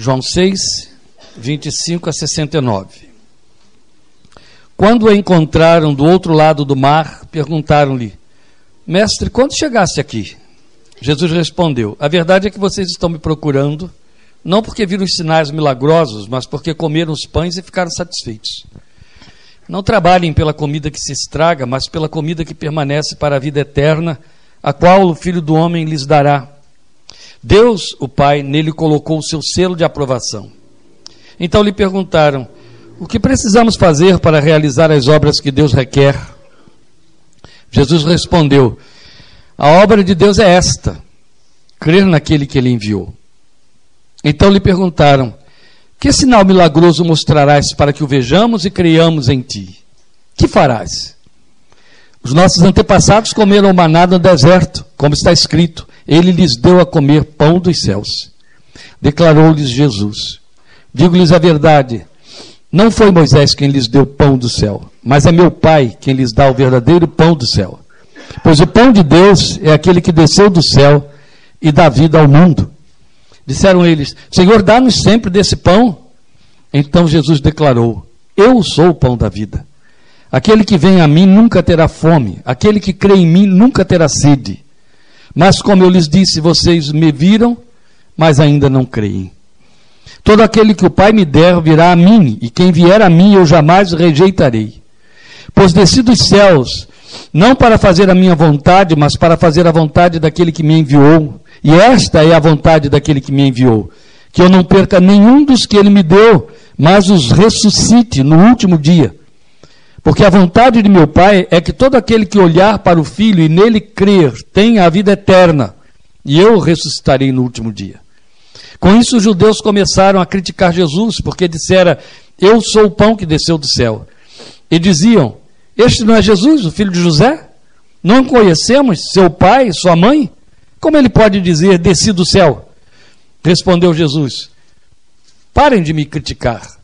João 6, 25 a 69. Quando o encontraram do outro lado do mar, perguntaram-lhe: Mestre, quando chegaste aqui? Jesus respondeu: A verdade é que vocês estão me procurando, não porque viram os sinais milagrosos, mas porque comeram os pães e ficaram satisfeitos. Não trabalhem pela comida que se estraga, mas pela comida que permanece para a vida eterna, a qual o Filho do Homem lhes dará. Deus, o Pai, nele colocou o seu selo de aprovação. Então lhe perguntaram: o que precisamos fazer para realizar as obras que Deus requer? Jesus respondeu: A obra de Deus é esta: crer naquele que ele enviou. Então lhe perguntaram: Que sinal milagroso mostrarás para que o vejamos e creiamos em ti? Que farás? Os nossos antepassados comeram maná no deserto, como está escrito: Ele lhes deu a comer pão dos céus. Declarou-lhes Jesus: Digo-lhes a verdade não foi Moisés quem lhes deu pão do céu, mas é meu Pai quem lhes dá o verdadeiro pão do céu. Pois o pão de Deus é aquele que desceu do céu e dá vida ao mundo. Disseram eles: Senhor, dá-nos sempre desse pão. Então Jesus declarou: Eu sou o pão da vida. Aquele que vem a mim nunca terá fome, aquele que crê em mim nunca terá sede. Mas, como eu lhes disse, vocês me viram, mas ainda não creem. Todo aquele que o Pai me der virá a mim, e quem vier a mim eu jamais rejeitarei. Pois desci dos céus, não para fazer a minha vontade, mas para fazer a vontade daquele que me enviou. E esta é a vontade daquele que me enviou: que eu não perca nenhum dos que ele me deu, mas os ressuscite no último dia. Porque a vontade de meu Pai é que todo aquele que olhar para o Filho e nele crer tenha a vida eterna, e eu ressuscitarei no último dia. Com isso, os judeus começaram a criticar Jesus, porque dissera: Eu sou o pão que desceu do céu. E diziam: Este não é Jesus, o filho de José? Não conhecemos seu pai, sua mãe? Como ele pode dizer: Desci do céu? Respondeu Jesus: Parem de me criticar.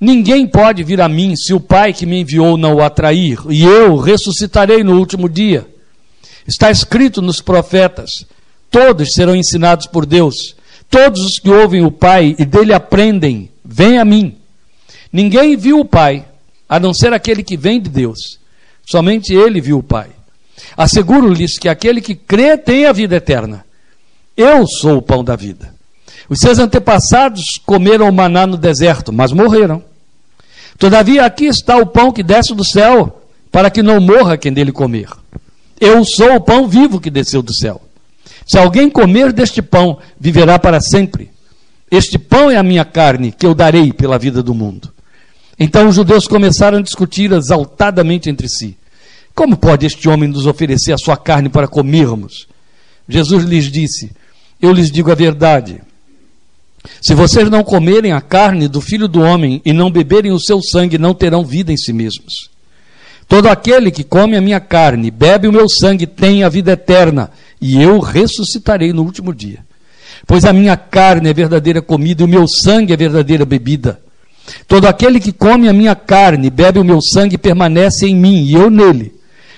Ninguém pode vir a mim se o Pai que me enviou não o atrair, e eu ressuscitarei no último dia. Está escrito nos profetas: todos serão ensinados por Deus. Todos os que ouvem o Pai e dele aprendem, vêm a mim. Ninguém viu o Pai, a não ser aquele que vem de Deus. Somente ele viu o Pai. Asseguro-lhes que aquele que crê tem a vida eterna. Eu sou o pão da vida. Os seus antepassados comeram o maná no deserto, mas morreram. Todavia, aqui está o pão que desce do céu, para que não morra quem dele comer. Eu sou o pão vivo que desceu do céu. Se alguém comer deste pão, viverá para sempre. Este pão é a minha carne, que eu darei pela vida do mundo. Então os judeus começaram a discutir exaltadamente entre si: Como pode este homem nos oferecer a sua carne para comermos? Jesus lhes disse: Eu lhes digo a verdade. Se vocês não comerem a carne do filho do homem e não beberem o seu sangue, não terão vida em si mesmos. Todo aquele que come a minha carne, bebe o meu sangue, tem a vida eterna, e eu ressuscitarei no último dia. Pois a minha carne é verdadeira comida e o meu sangue é verdadeira bebida. Todo aquele que come a minha carne, bebe o meu sangue, permanece em mim e eu nele.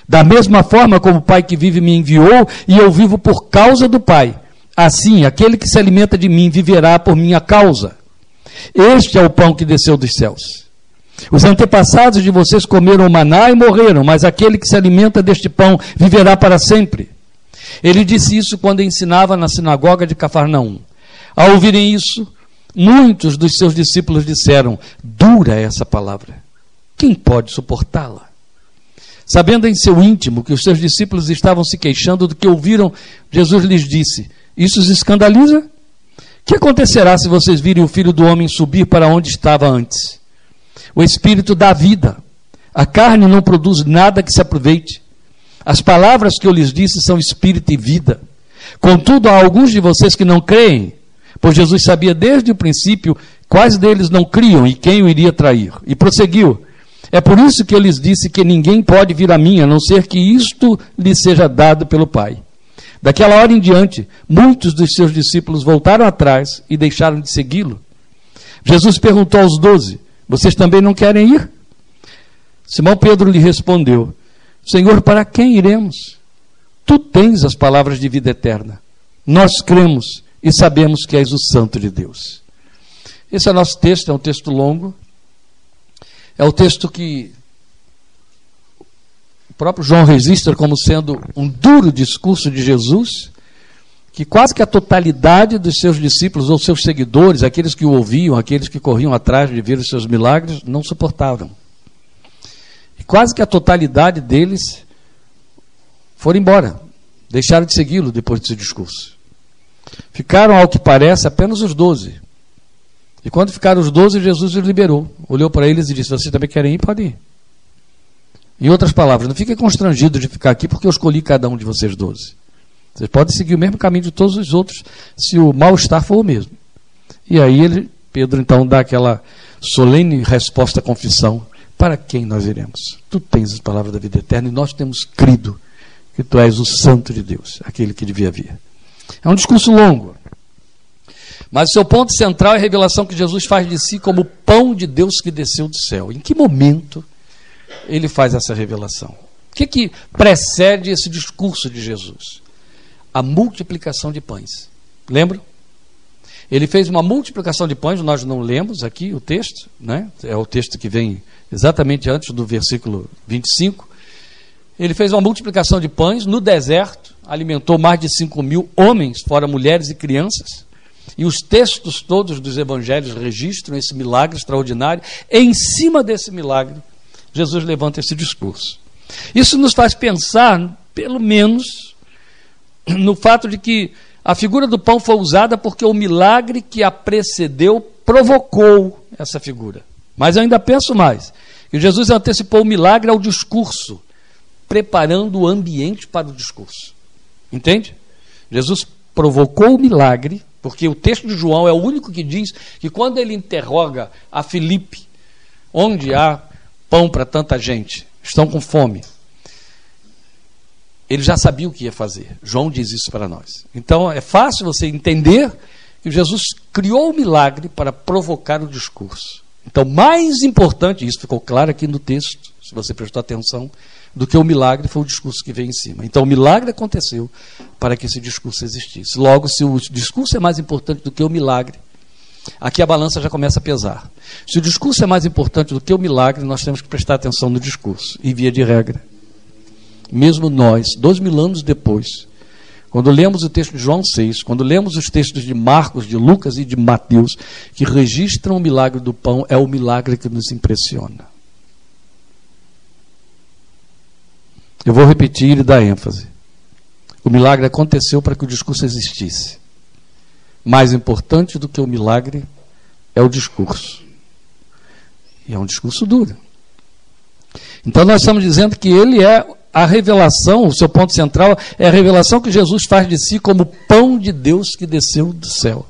Da mesma forma como o Pai que vive me enviou e eu vivo por causa do Pai. Assim, aquele que se alimenta de mim viverá por minha causa. Este é o pão que desceu dos céus. Os antepassados de vocês comeram maná e morreram, mas aquele que se alimenta deste pão viverá para sempre. Ele disse isso quando ensinava na sinagoga de Cafarnaum. Ao ouvirem isso, muitos dos seus discípulos disseram: Dura essa palavra. Quem pode suportá-la? Sabendo em seu íntimo que os seus discípulos estavam se queixando do que ouviram, Jesus lhes disse: Isso os escandaliza? O que acontecerá se vocês virem o filho do homem subir para onde estava antes? O espírito dá vida. A carne não produz nada que se aproveite. As palavras que eu lhes disse são espírito e vida. Contudo, há alguns de vocês que não creem, pois Jesus sabia desde o princípio quais deles não criam e quem o iria trair. E prosseguiu: É por isso que eu lhes disse que ninguém pode vir a mim, a não ser que isto lhe seja dado pelo Pai. Daquela hora em diante, muitos dos seus discípulos voltaram atrás e deixaram de segui-lo. Jesus perguntou aos doze: Vocês também não querem ir? Simão Pedro lhe respondeu: Senhor, para quem iremos? Tu tens as palavras de vida eterna. Nós cremos e sabemos que és o Santo de Deus. Esse é o nosso texto, é um texto longo. É o texto que próprio João registra como sendo um duro discurso de Jesus, que quase que a totalidade dos seus discípulos ou seus seguidores, aqueles que o ouviam, aqueles que corriam atrás de ver os seus milagres, não suportavam. E quase que a totalidade deles foram embora, deixaram de segui-lo depois desse discurso. Ficaram, ao que parece, apenas os doze. E quando ficaram os doze, Jesus os liberou. Olhou para eles e disse: Vocês também querem ir? Podem ir. Em outras palavras, não fiquem constrangidos de ficar aqui porque eu escolhi cada um de vocês doze. Vocês podem seguir o mesmo caminho de todos os outros se o mal-estar for o mesmo. E aí ele, Pedro então dá aquela solene resposta à confissão: Para quem nós iremos? Tu tens as palavras da vida eterna e nós temos crido que tu és o Santo de Deus, aquele que devia vir. É um discurso longo. Mas o seu ponto central é a revelação que Jesus faz de si como pão de Deus que desceu do céu. Em que momento ele faz essa revelação? O que, que precede esse discurso de Jesus? A multiplicação de pães. Lembram? Ele fez uma multiplicação de pães, nós não lemos aqui o texto, né? é o texto que vem exatamente antes do versículo 25. Ele fez uma multiplicação de pães no deserto, alimentou mais de 5 mil homens, fora mulheres e crianças. E os textos todos dos evangelhos registram esse milagre extraordinário. Em cima desse milagre, Jesus levanta esse discurso. Isso nos faz pensar, pelo menos, no fato de que a figura do pão foi usada porque o milagre que a precedeu provocou essa figura. Mas eu ainda penso mais, que Jesus antecipou o milagre ao discurso preparando o ambiente para o discurso. Entende? Jesus provocou o milagre, porque o texto de João é o único que diz que quando ele interroga a Filipe, onde há pão para tanta gente, estão com fome, ele já sabia o que ia fazer. João diz isso para nós. Então é fácil você entender que Jesus criou o milagre para provocar o discurso. Então, mais importante, isso ficou claro aqui no texto, se você prestou atenção, do que o milagre foi o discurso que veio em cima. Então, o milagre aconteceu para que esse discurso existisse. Logo, se o discurso é mais importante do que o milagre, aqui a balança já começa a pesar. Se o discurso é mais importante do que o milagre, nós temos que prestar atenção no discurso, e via de regra. Mesmo nós, dois mil anos depois, quando lemos o texto de João 6, quando lemos os textos de Marcos, de Lucas e de Mateus, que registram o milagre do pão, é o milagre que nos impressiona. Eu vou repetir e dar ênfase. O milagre aconteceu para que o discurso existisse. Mais importante do que o milagre é o discurso. E é um discurso duro. Então nós estamos dizendo que ele é a revelação, o seu ponto central é a revelação que Jesus faz de si como pão de Deus que desceu do céu.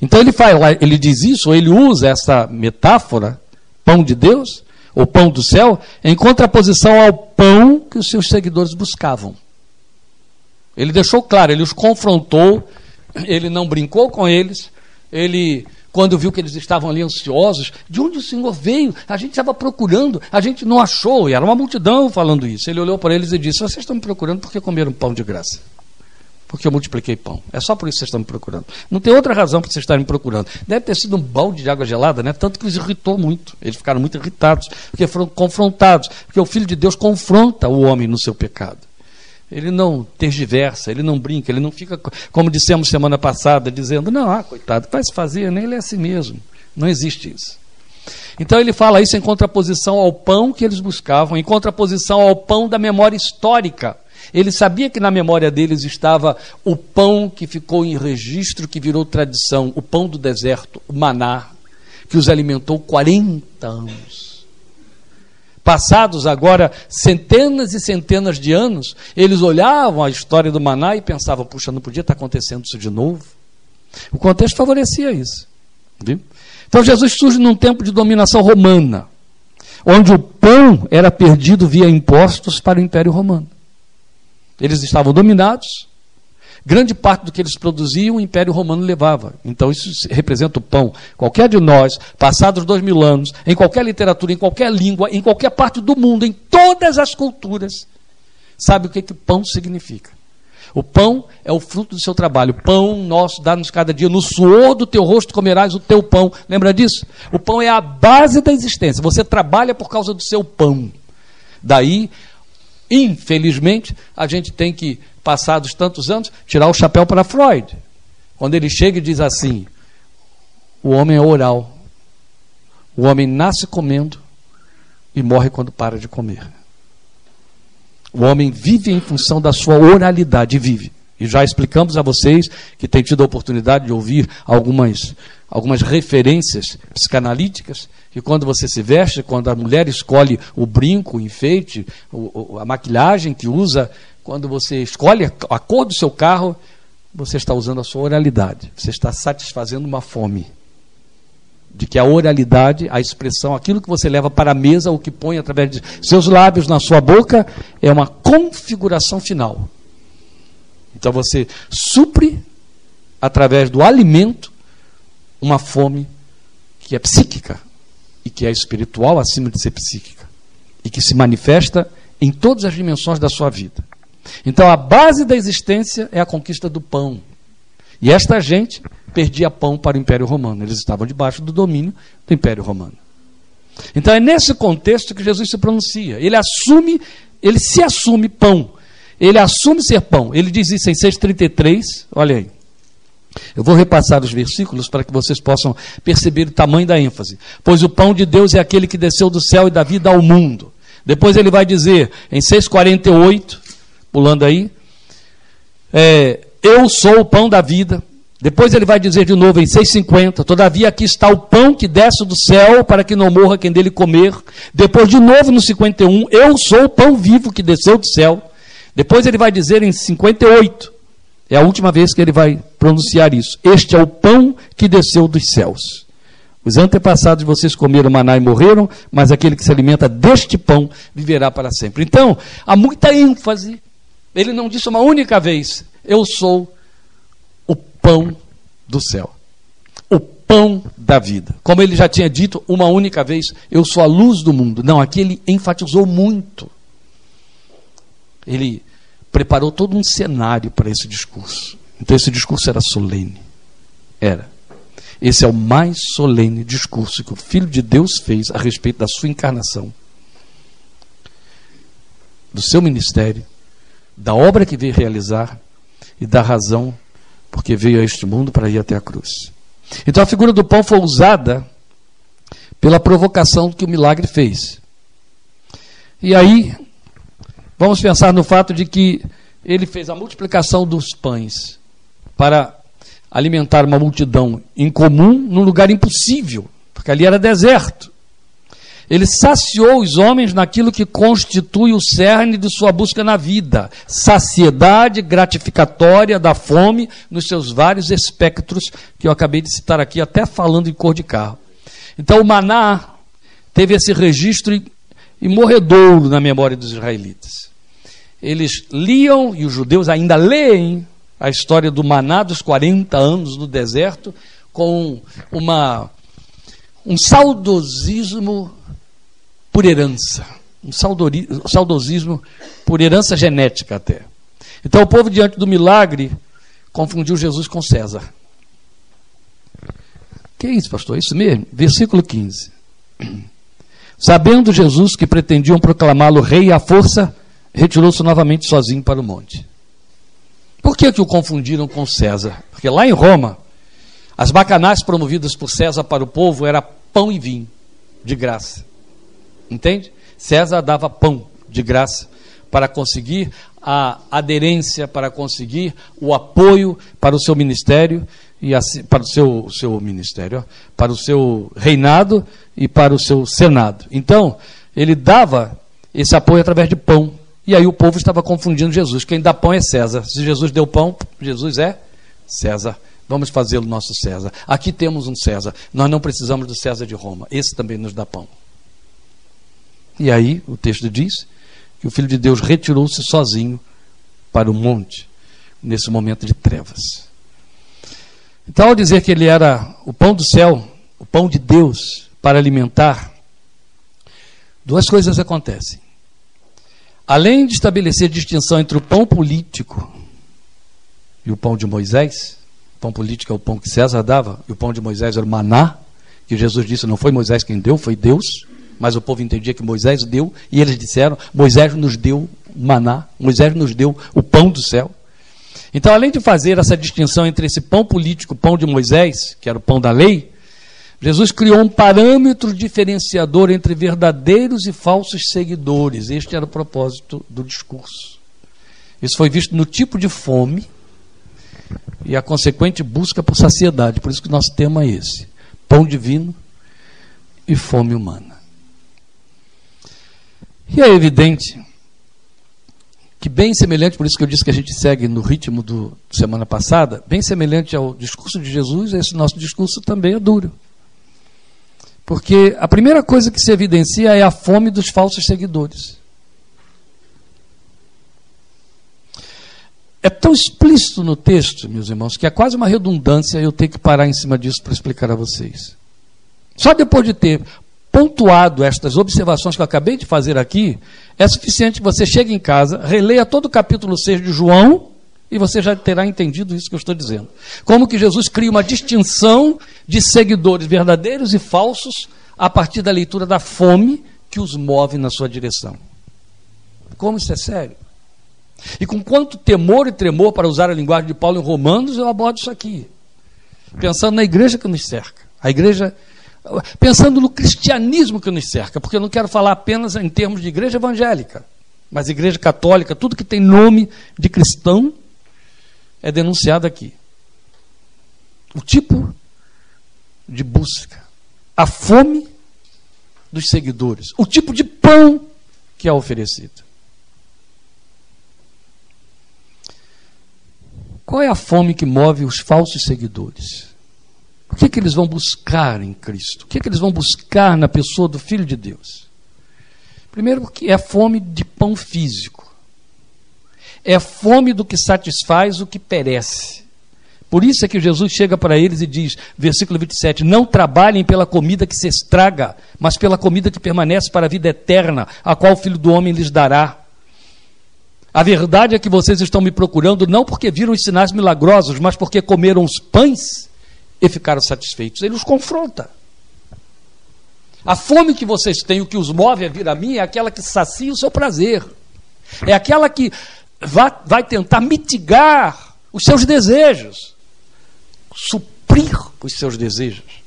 Então ele faz, ele diz isso, ou ele usa essa metáfora, pão de Deus, o pão do céu, em contraposição ao pão que os seus seguidores buscavam. Ele deixou claro, ele os confrontou, ele não brincou com eles, ele, quando viu que eles estavam ali ansiosos, de onde o Senhor veio? A gente estava procurando, a gente não achou, e era uma multidão falando isso. Ele olhou para eles e disse: Vocês estão me procurando porque comeram pão de graça porque eu multipliquei pão. É só por isso que vocês estão me procurando. Não tem outra razão para vocês estarem me procurando. Deve ter sido um balde de água gelada, né? Tanto que os irritou muito. Eles ficaram muito irritados, porque foram confrontados. Porque o Filho de Deus confronta o homem no seu pecado. Ele não tergiversa, ele não brinca, ele não fica, como dissemos semana passada, dizendo, não, ah, coitado, vai se fazer, nem ele é assim mesmo. Não existe isso. Então ele fala isso em contraposição ao pão que eles buscavam, em contraposição ao pão da memória histórica ele sabia que na memória deles estava o pão que ficou em registro, que virou tradição, o pão do deserto, o maná, que os alimentou 40 anos. Passados agora centenas e centenas de anos, eles olhavam a história do maná e pensavam: puxa, não podia estar acontecendo isso de novo? O contexto favorecia isso. Viu? Então Jesus surge num tempo de dominação romana, onde o pão era perdido via impostos para o Império Romano. Eles estavam dominados. Grande parte do que eles produziam o Império Romano levava. Então isso representa o pão. Qualquer de nós, passados dois mil anos, em qualquer literatura, em qualquer língua, em qualquer parte do mundo, em todas as culturas, sabe o que, que pão significa. O pão é o fruto do seu trabalho. Pão nosso dá-nos cada dia. No suor do teu rosto comerás o teu pão. Lembra disso? O pão é a base da existência. Você trabalha por causa do seu pão. Daí, infelizmente, a gente tem que, passados tantos anos, tirar o chapéu para Freud. Quando ele chega e diz assim: o homem é oral. O homem nasce comendo e morre quando para de comer. O homem vive em função da sua oralidade, vive. E já explicamos a vocês que têm tido a oportunidade de ouvir algumas, algumas referências psicanalíticas, que quando você se veste, quando a mulher escolhe o brinco, o enfeite, a maquilhagem que usa, quando você escolhe a cor do seu carro, você está usando a sua oralidade, você está satisfazendo uma fome de que a oralidade, a expressão, aquilo que você leva para a mesa, o que põe através de seus lábios na sua boca, é uma configuração final. Então você supre, através do alimento, uma fome que é psíquica e que é espiritual acima de ser psíquica e que se manifesta em todas as dimensões da sua vida. Então a base da existência é a conquista do pão. E esta gente perdia pão para o Império Romano. Eles estavam debaixo do domínio do Império Romano. Então é nesse contexto que Jesus se pronuncia. Ele assume, ele se assume pão. Ele assume ser pão. Ele diz isso em 6,33. Olha aí. Eu vou repassar os versículos para que vocês possam perceber o tamanho da ênfase. Pois o pão de Deus é aquele que desceu do céu e da vida ao mundo. Depois ele vai dizer, em 6,48, pulando aí, é, eu sou o pão da vida. Depois ele vai dizer de novo em 6,50: Todavia aqui está o pão que desce do céu para que não morra quem dele comer. Depois, de novo no 51, Eu sou o pão vivo que desceu do céu. Depois ele vai dizer em 58, é a última vez que ele vai pronunciar isso: Este é o pão que desceu dos céus. Os antepassados de vocês comeram maná e morreram, mas aquele que se alimenta deste pão viverá para sempre. Então, há muita ênfase. Ele não disse uma única vez: Eu sou pão do céu. O pão da vida. Como ele já tinha dito uma única vez, eu sou a luz do mundo. Não, aqui ele enfatizou muito. Ele preparou todo um cenário para esse discurso. Então esse discurso era solene. Era. Esse é o mais solene discurso que o Filho de Deus fez a respeito da sua encarnação, do seu ministério, da obra que veio realizar e da razão porque veio a este mundo para ir até a cruz. Então a figura do pão foi usada pela provocação que o milagre fez. E aí, vamos pensar no fato de que ele fez a multiplicação dos pães para alimentar uma multidão incomum num lugar impossível, porque ali era deserto. Ele saciou os homens naquilo que constitui o cerne de sua busca na vida, saciedade gratificatória da fome nos seus vários espectros, que eu acabei de citar aqui, até falando em cor de carro. Então o maná teve esse registro imorredouro na memória dos israelitas. Eles liam, e os judeus ainda leem, a história do maná dos 40 anos no deserto, com uma, um saudosismo por herança, um saudosismo por herança genética até. Então o povo, diante do milagre, confundiu Jesus com César. Que é isso, pastor? É isso mesmo? Versículo 15. Sabendo Jesus que pretendiam proclamá-lo rei à força, retirou-se novamente sozinho para o monte. Por que, que o confundiram com César? Porque lá em Roma, as bacanais promovidas por César para o povo era pão e vinho, de graça. Entende? César dava pão de graça para conseguir a aderência, para conseguir o apoio para o seu ministério e assim, para o seu, seu ministério, para o seu reinado e para o seu senado. Então, ele dava esse apoio através de pão. E aí o povo estava confundindo Jesus. Quem dá pão é César. Se Jesus deu pão, Jesus é César. Vamos fazê-lo nosso César. Aqui temos um César. Nós não precisamos do César de Roma. Esse também nos dá pão. E aí o texto diz que o Filho de Deus retirou-se sozinho para o monte, nesse momento de trevas. Então, ao dizer que ele era o pão do céu, o pão de Deus para alimentar, duas coisas acontecem. Além de estabelecer distinção entre o pão político e o pão de Moisés. O pão político é o pão que César dava, e o pão de Moisés era o maná, que Jesus disse: não foi Moisés quem deu, foi Deus. Mas o povo entendia que Moisés deu, e eles disseram: Moisés nos deu maná, Moisés nos deu o pão do céu. Então, além de fazer essa distinção entre esse pão político, pão de Moisés, que era o pão da lei, Jesus criou um parâmetro diferenciador entre verdadeiros e falsos seguidores. Este era o propósito do discurso. Isso foi visto no tipo de fome e a consequente busca por saciedade. Por isso que nosso tema é esse: pão divino e fome humana. E é evidente que, bem semelhante, por isso que eu disse que a gente segue no ritmo do semana passada, bem semelhante ao discurso de Jesus, esse nosso discurso também é duro. Porque a primeira coisa que se evidencia é a fome dos falsos seguidores. É tão explícito no texto, meus irmãos, que é quase uma redundância eu ter que parar em cima disso para explicar a vocês. Só depois de ter pontuado estas observações que eu acabei de fazer aqui, é suficiente que você chegue em casa, releia todo o capítulo 6 de João e você já terá entendido isso que eu estou dizendo. Como que Jesus cria uma distinção de seguidores verdadeiros e falsos a partir da leitura da fome que os move na sua direção. Como isso é sério? E com quanto temor e tremor, para usar a linguagem de Paulo em Romanos, eu abordo isso aqui. Pensando na igreja que nos cerca. A igreja. Pensando no cristianismo que nos cerca, porque eu não quero falar apenas em termos de igreja evangélica, mas igreja católica, tudo que tem nome de cristão é denunciado aqui. O tipo de busca, a fome dos seguidores, o tipo de pão que é oferecido. Qual é a fome que move os falsos seguidores? O que, é que eles vão buscar em Cristo? O que, é que eles vão buscar na pessoa do Filho de Deus? Primeiro, porque é a fome de pão físico. É fome do que satisfaz o que perece. Por isso é que Jesus chega para eles e diz, versículo 27, não trabalhem pela comida que se estraga, mas pela comida que permanece para a vida eterna, a qual o Filho do Homem lhes dará. A verdade é que vocês estão me procurando não porque viram os sinais milagrosos, mas porque comeram os pães e ficaram satisfeitos. Ele os confronta. A fome que vocês têm, o que os move a vir a mim, é aquela que sacia o seu prazer. É aquela que vai, tentar mitigar os seus desejos, suprir os seus desejos.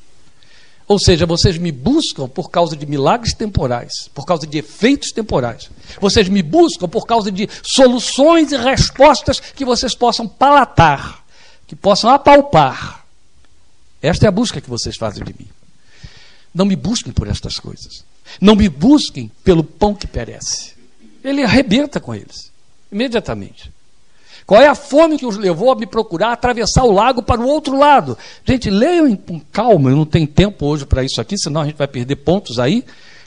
Ou seja, vocês me buscam por causa de milagres temporais, por causa de efeitos temporais. Vocês me buscam por causa de soluções e respostas que vocês possam palatar, que possam apalpar. Esta é a busca que vocês fazem de mim. Não me busquem por estas coisas. Não me busquem pelo pão que perece. Ele arrebenta com eles, imediatamente. Qual é a fome que os levou a me procurar atravessar o lago para o outro lado? Gente, leiam com calma, eu não tenho tempo hoje para isso aqui, senão a gente vai perder pontos aí.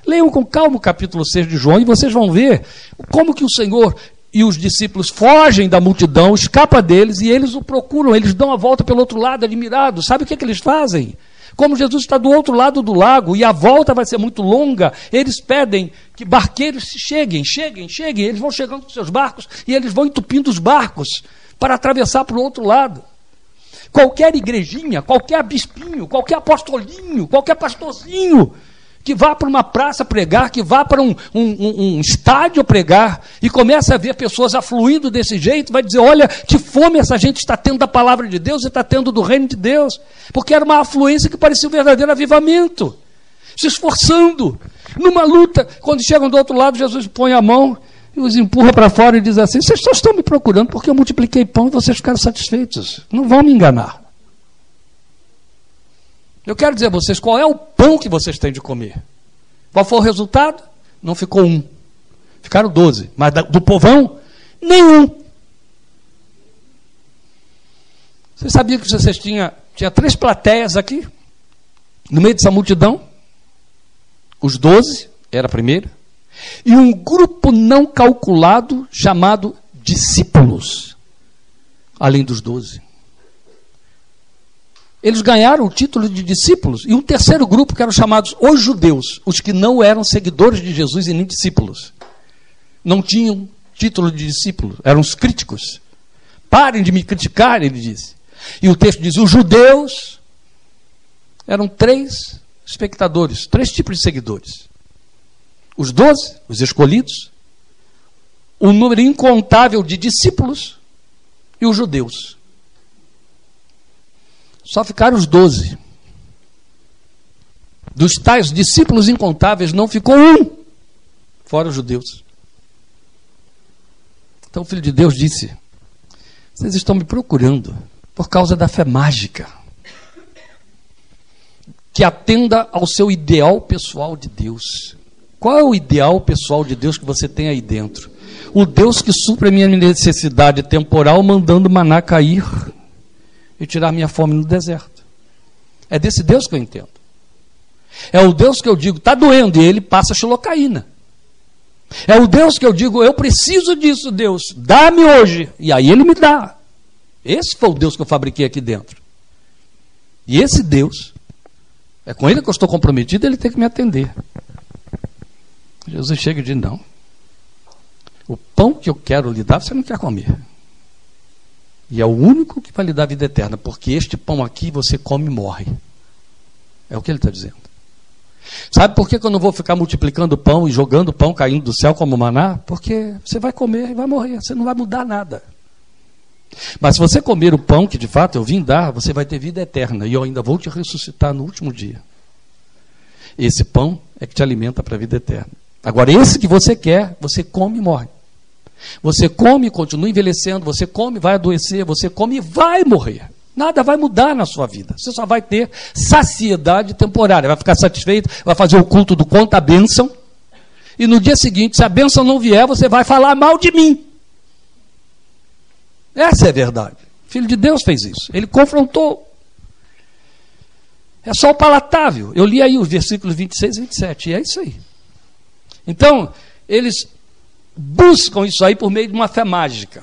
Leiam com calma o capítulo 6 de João e vocês vão ver como que o Senhor e os discípulos fogem da multidão, escapa deles e eles o procuram, eles dão a volta pelo outro lado, admirados. Sabe o que, é que eles fazem? Como Jesus está do outro lado do lago e a volta vai ser muito longa, eles pedem que barqueiros cheguem, cheguem, cheguem. Eles vão chegando com seus barcos e eles vão entupindo os barcos para atravessar para o outro lado. Qualquer igrejinha, qualquer bispinho, qualquer apostolinho, qualquer pastorzinho que vá para uma praça pregar, que vá para um, um, um, estádio pregar, e começa a ver pessoas afluindo desse jeito, vai dizer: olha, que fome essa gente está tendo da palavra de Deus e está tendo do reino de Deus. Porque era uma afluência que parecia um verdadeiro avivamento, se esforçando, numa luta. Quando chegam do outro lado, Jesus põe a mão e os empurra para fora e diz assim: vocês só estão me procurando porque eu multipliquei pão e vocês ficaram satisfeitos. Não vão me enganar. Eu quero dizer a vocês qual é o pão que vocês têm de comer. Qual foi o resultado? Não ficou um. Ficaram doze. Mas do povão, nenhum. Você sabia que vocês tinham tinha três plateias aqui? No meio dessa multidão? Os doze, era a primeira. E um grupo não calculado chamado discípulos. Além dos doze eles ganharam o título de discípulos. E um terceiro grupo, que eram chamados os judeus, os que não eram seguidores de Jesus e nem discípulos. Não tinham título de discípulos, eram os críticos. parem de me criticar, ele disse. E o texto diz: os judeus eram três espectadores, três tipos de seguidores: os doze, os escolhidos, um número incontável de discípulos e os judeus. Só ficaram os doze. Dos tais discípulos incontáveis não ficou um, fora os judeus. Então o Filho de Deus disse: Vocês estão me procurando por causa da fé mágica, que atenda ao seu ideal pessoal de Deus. Qual é o ideal pessoal de Deus que você tem aí dentro? O Deus que supra a minha necessidade temporal, mandando maná cair e tirar minha fome no deserto. É desse Deus que eu entendo. É o Deus que eu digo, está doendo, e ele passa xilocaína. É o Deus que eu digo, eu preciso disso, Deus, dá-me hoje. E aí ele me dá. Esse foi o Deus que eu fabriquei aqui dentro. E esse Deus, é com ele que eu estou comprometido, ele tem que me atender. Jesus chega e diz: Não. O pão que eu quero lhe dar, você não quer comer. E é o único que vai lhe dar vida eterna, porque este pão aqui você come e morre. É o que ele está dizendo. Sabe por que, eu não vou ficar multiplicando pão e jogando pão caindo do céu como maná? Porque você vai comer e vai morrer, você não vai mudar nada. Mas se você comer o pão que de fato eu vim dar, você vai ter vida eterna e eu ainda vou te ressuscitar no último dia. Esse pão é que te alimenta para a vida eterna. Agora, esse que você quer, você come e morre. Você come e continua envelhecendo, você come vai adoecer, você come e vai morrer. Nada vai mudar na sua vida. Você só vai ter saciedade temporária. Vai ficar satisfeito, vai fazer o culto do conta a bênção. E no dia seguinte, se a bênção não vier, você vai falar mal de mim. Essa é a verdade. O Filho de Deus fez isso. Ele confrontou. É só o palatável. Eu li aí os versículos 26 e 27. E é isso aí. Então, eles buscam isso aí por meio de uma fé mágica.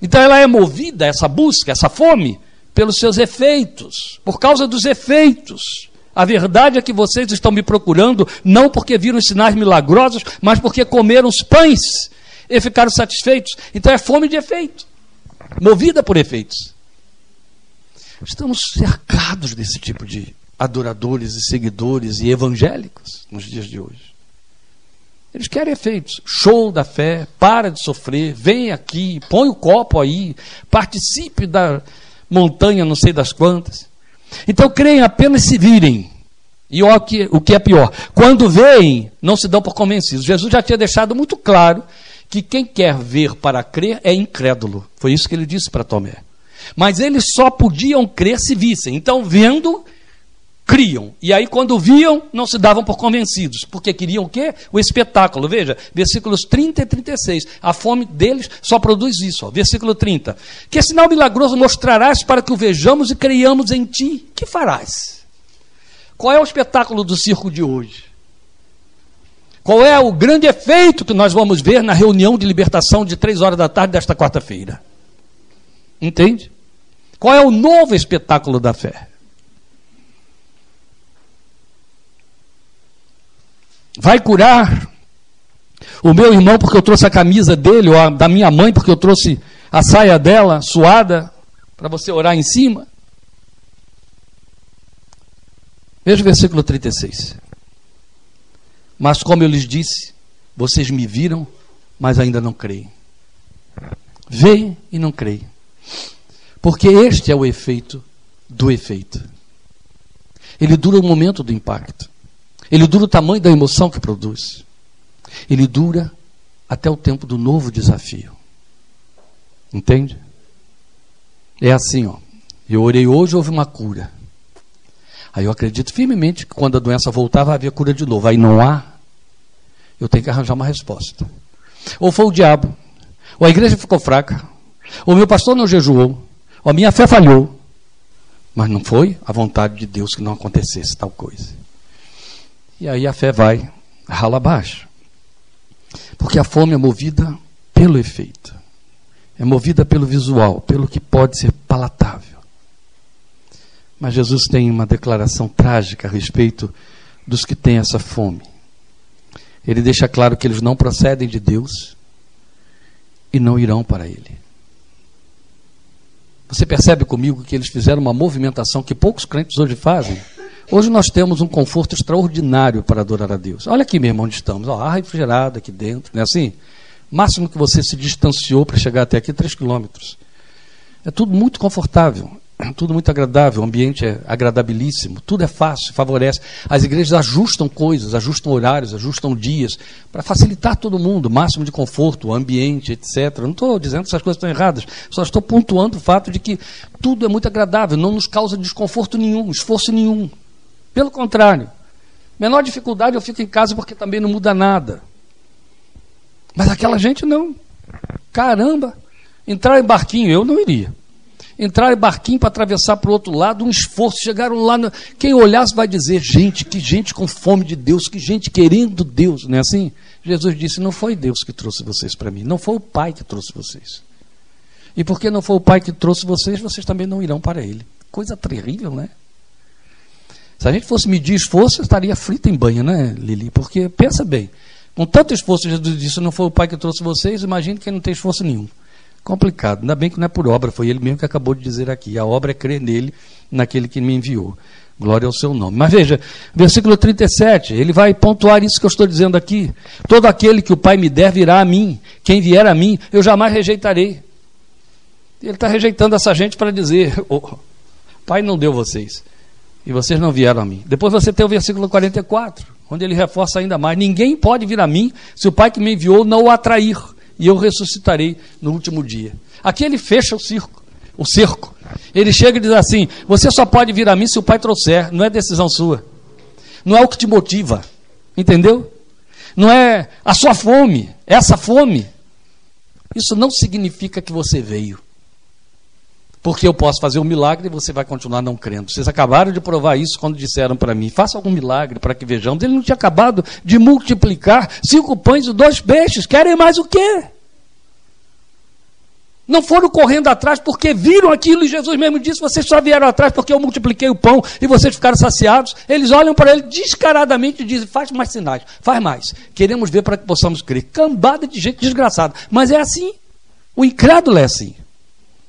Então ela é movida, essa busca, essa fome, pelos seus efeitos, por causa dos efeitos. A verdade é que vocês estão me procurando não porque viram sinais milagrosos, mas porque comeram os pães e ficaram satisfeitos. Então é fome de efeito, movida por efeitos. Estamos cercados desse tipo de adoradores e seguidores e evangélicos nos dias de hoje. Eles querem efeitos. Show da fé, para de sofrer, vem aqui, põe o copo aí, participe da montanha, não sei das quantas. Então creem apenas se virem. E o que, o que é pior, quando veem, não se dão por convencidos. Jesus já tinha deixado muito claro que quem quer ver para crer é incrédulo. Foi isso que ele disse para Tomé. Mas eles só podiam crer se vissem. Então, vendo, criam. E aí, quando viam, não se davam por convencidos, porque queriam o quê? O espetáculo. Veja, versículos 30 e 36. A fome deles só produz isso. Ó. Versículo 30. Que sinal milagroso mostrarás para que o vejamos e creiamos em ti? Que farás? Qual é o espetáculo do circo de hoje? Qual é o grande efeito que nós vamos ver na reunião de libertação de três horas da tarde desta quarta-feira? Entende? Qual é o novo espetáculo da fé? Vai curar o meu irmão porque eu trouxe a camisa dele, ou a, da minha mãe porque eu trouxe a saia dela suada, para você orar em cima. Veja o versículo 36. Mas como eu lhes disse, vocês me viram, mas ainda não creem. Veem e não creem. Porque este é o efeito do efeito. Ele dura o momento do impacto. Ele dura o tamanho da emoção que produz. Ele dura até o tempo do novo desafio. Entende? É assim, ó. Eu orei hoje, houve uma cura. Aí eu acredito firmemente que quando a doença voltar, vai haver cura de novo. Aí não há, eu tenho que arranjar uma resposta. Ou foi o diabo, ou a igreja ficou fraca, ou meu pastor não jejuou, ou a minha fé falhou. Mas não foi a vontade de Deus que não acontecesse tal coisa. E aí a fé vai rala abaixo. Porque a fome é movida pelo efeito. É movida pelo visual, pelo que pode ser palatável. Mas Jesus tem uma declaração trágica a respeito dos que têm essa fome. Ele deixa claro que eles não procedem de Deus e não irão para Ele. Você percebe comigo que eles fizeram uma movimentação que poucos crentes hoje fazem? Hoje nós temos um conforto extraordinário para adorar a Deus. Olha aqui, meu irmão, onde estamos. Ó, ar refrigerado aqui dentro, não é assim? Máximo que você se distanciou para chegar até aqui, 3 quilômetros. É tudo muito confortável, tudo muito agradável, o ambiente é agradabilíssimo, tudo é fácil, favorece. As igrejas ajustam coisas, ajustam horários, ajustam dias, para facilitar todo mundo, máximo de conforto, ambiente, etc. Não estou dizendo que essas coisas estão erradas, só estou pontuando o fato de que tudo é muito agradável, não nos causa desconforto nenhum, esforço nenhum. Pelo contrário, menor dificuldade eu fico em casa porque também não muda nada. Mas aquela gente não. Caramba, entrar em barquinho, eu não iria. Entrar em barquinho para atravessar para o outro lado, um esforço. Chegaram lá, no... quem olhasse vai dizer: gente, que gente com fome de Deus, que gente querendo Deus, não é assim? Jesus disse: não foi Deus que trouxe vocês para mim, não foi o Pai que trouxe vocês. E porque não foi o Pai que trouxe vocês, vocês também não irão para Ele. Coisa terrível, né? Se a gente fosse medir esforço, eu estaria frita em banho, né, Lili? Porque, pensa bem, com tanto esforço, Jesus disse, não foi o Pai que trouxe vocês, imagine quem não tem esforço nenhum. Complicado. Ainda bem que não é por obra, foi ele mesmo que acabou de dizer aqui. A obra é crer nele, naquele que me enviou. Glória ao seu nome. Mas veja, versículo 37, ele vai pontuar isso que eu estou dizendo aqui. Todo aquele que o Pai me der virá a mim. Quem vier a mim, eu jamais rejeitarei. Ele está rejeitando essa gente para dizer: oh, Pai não deu vocês e vocês não vieram a mim. Depois você tem o versículo 44, onde ele reforça ainda mais: Ninguém pode vir a mim se o Pai que me enviou não o atrair, e eu ressuscitarei no último dia. Aqui ele fecha o circo, o cerco. Ele chega e diz assim: Você só pode vir a mim se o Pai trouxer, não é decisão sua. Não é o que te motiva, entendeu? Não é a sua fome, essa fome. Isso não significa que você veio porque eu posso fazer um milagre e você vai continuar não crendo. Vocês acabaram de provar isso quando disseram para mim: faça algum milagre para que vejamos. Ele não tinha acabado de multiplicar cinco pães e dois peixes. Querem mais o quê? Não foram correndo atrás porque viram aquilo e Jesus mesmo disse: vocês só vieram atrás porque eu multipliquei o pão e vocês ficaram saciados. Eles olham para ele descaradamente e dizem: faz mais sinais, faz mais. Queremos ver para que possamos crer. Cambada de gente desgraçada. Mas é assim. O incrédulo é assim.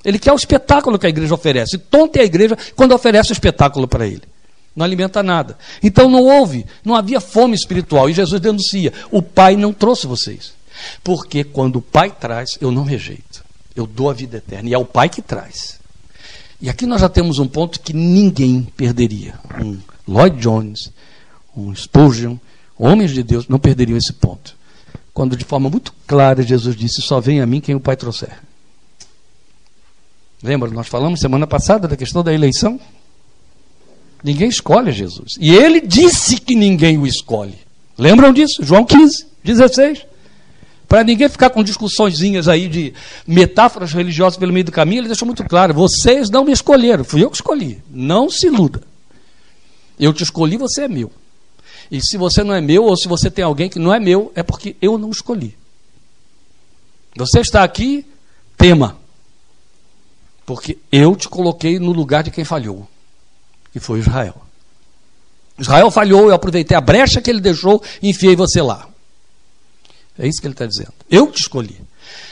Ele quer o espetáculo que a igreja oferece. Tonta é a igreja quando oferece o espetáculo para ele. Não alimenta nada. Então não houve, não havia fome espiritual. E Jesus denuncia: o Pai não trouxe vocês. Porque quando o Pai traz, eu não rejeito. Eu dou a vida eterna. E é o Pai que traz. E aqui nós já temos um ponto que ninguém perderia. Um Lloyd Jones, um Spurgeon, homens de Deus não perderiam esse ponto. Quando de forma muito clara Jesus disse: Só vem a mim quem o Pai trouxer. Lembra, nós falamos semana passada da questão da eleição? Ninguém escolhe Jesus. E ele disse que ninguém o escolhe. Lembram disso? João 15, 16. Para ninguém ficar com discussõezinhas aí de metáforas religiosas pelo meio do caminho, ele deixou muito claro: vocês não me escolheram, fui eu que escolhi. Não se iluda. Eu te escolhi, você é meu. E se você não é meu, ou se você tem alguém que não é meu, é porque eu não escolhi. Você está aqui, tema. Porque eu te coloquei no lugar de quem falhou, que foi Israel. Israel falhou, eu aproveitei a brecha que ele deixou e enfiei você lá. É isso que ele está dizendo. Eu te escolhi.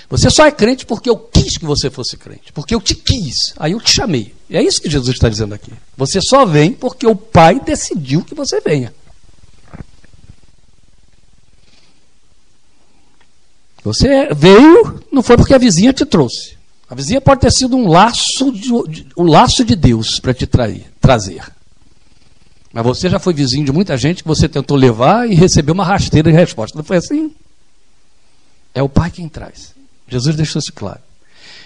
Você só é crente porque eu quis que você fosse crente, porque eu te quis, aí eu te chamei. É isso que Jesus está dizendo aqui. Você só vem porque o Pai decidiu que você venha. Você veio, não foi porque a vizinha te trouxe. A vizinha pode ter sido um laço de, um laço de Deus para te trair, trazer. Mas você já foi vizinho de muita gente que você tentou levar e recebeu uma rasteira de resposta. Não foi assim? É o Pai quem traz. Jesus deixou isso claro.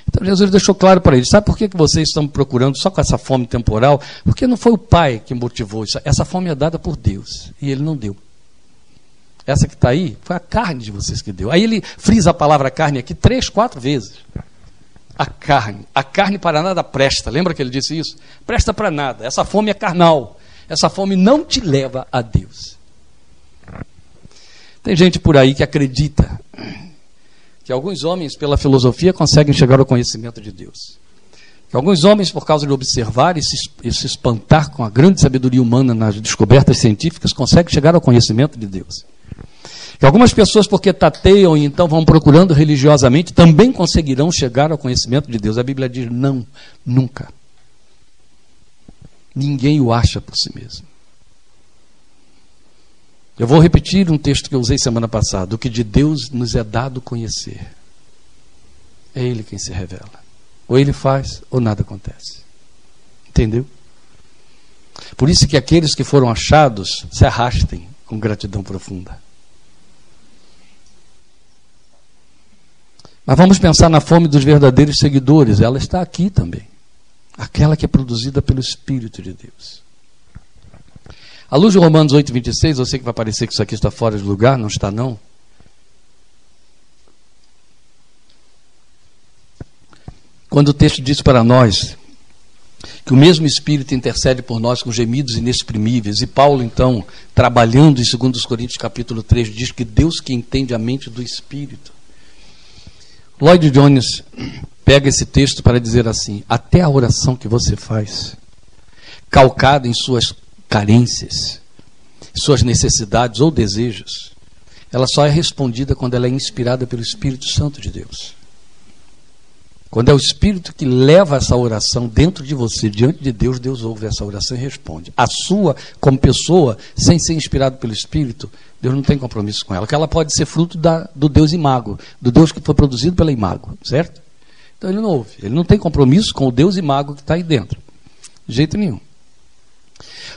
Então Jesus deixou claro para eles: sabe por que, que vocês estão procurando só com essa fome temporal? Porque não foi o Pai que motivou isso. Essa fome é dada por Deus e Ele não deu. Essa que está aí foi a carne de vocês que deu. Aí ele frisa a palavra carne aqui três, quatro vezes a carne. A carne para nada presta. Lembra que ele disse isso? Presta para nada. Essa fome é carnal. Essa fome não te leva a Deus. Tem gente por aí que acredita que alguns homens, pela filosofia, conseguem chegar ao conhecimento de Deus. Que alguns homens, por causa de observar e se, e se espantar com a grande sabedoria humana nas descobertas científicas, conseguem chegar ao conhecimento de Deus. Que algumas pessoas, porque tateiam e então vão procurando religiosamente, também conseguirão chegar ao conhecimento de Deus. A Bíblia diz: não, nunca. Ninguém o acha por si mesmo. Eu vou repetir um texto que eu usei semana passada: o que de Deus nos é dado conhecer. É Ele quem se revela. Ou Ele faz, ou nada acontece. Entendeu? Por isso que aqueles que foram achados se arrastem com gratidão profunda. Mas vamos pensar na fome dos verdadeiros seguidores, ela está aqui também. Aquela que é produzida pelo Espírito de Deus. A luz de Romanos 8, 26, eu sei que vai parecer que isso aqui está fora de lugar, não está não. Quando o texto diz para nós que o mesmo Espírito intercede por nós com gemidos inexprimíveis, e Paulo, então, trabalhando em 2 Coríntios capítulo 3, diz que Deus que entende a mente do Espírito. Lloyd Jones pega esse texto para dizer assim: até a oração que você faz, calcada em suas carências, suas necessidades ou desejos, ela só é respondida quando ela é inspirada pelo Espírito Santo de Deus. Quando é o Espírito que leva essa oração dentro de você, diante de Deus, Deus ouve essa oração e responde. A sua, como pessoa, sem ser inspirado pelo Espírito, Deus não tem compromisso com ela. Porque ela pode ser fruto da, do Deus imago, do Deus que foi produzido pela imago, certo? Então ele não ouve. Ele não tem compromisso com o Deus imago que está aí dentro. De jeito nenhum.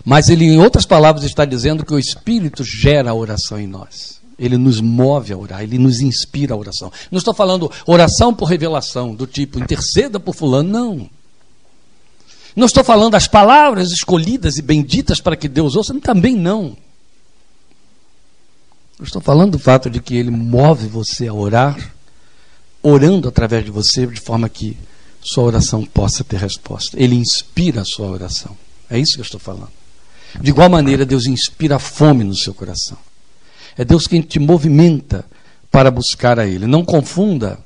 Mas ele, em outras palavras, está dizendo que o Espírito gera a oração em nós. Ele nos move a orar, ele nos inspira a oração. Não estou falando oração por revelação, do tipo interceda por fulano, não. Não estou falando as palavras escolhidas e benditas para que Deus ouça, também não. Eu estou falando do fato de que ele move você a orar, orando através de você, de forma que sua oração possa ter resposta. Ele inspira a sua oração. É isso que eu estou falando. De igual maneira, Deus inspira a fome no seu coração. É Deus quem te movimenta para buscar a Ele. Não confunda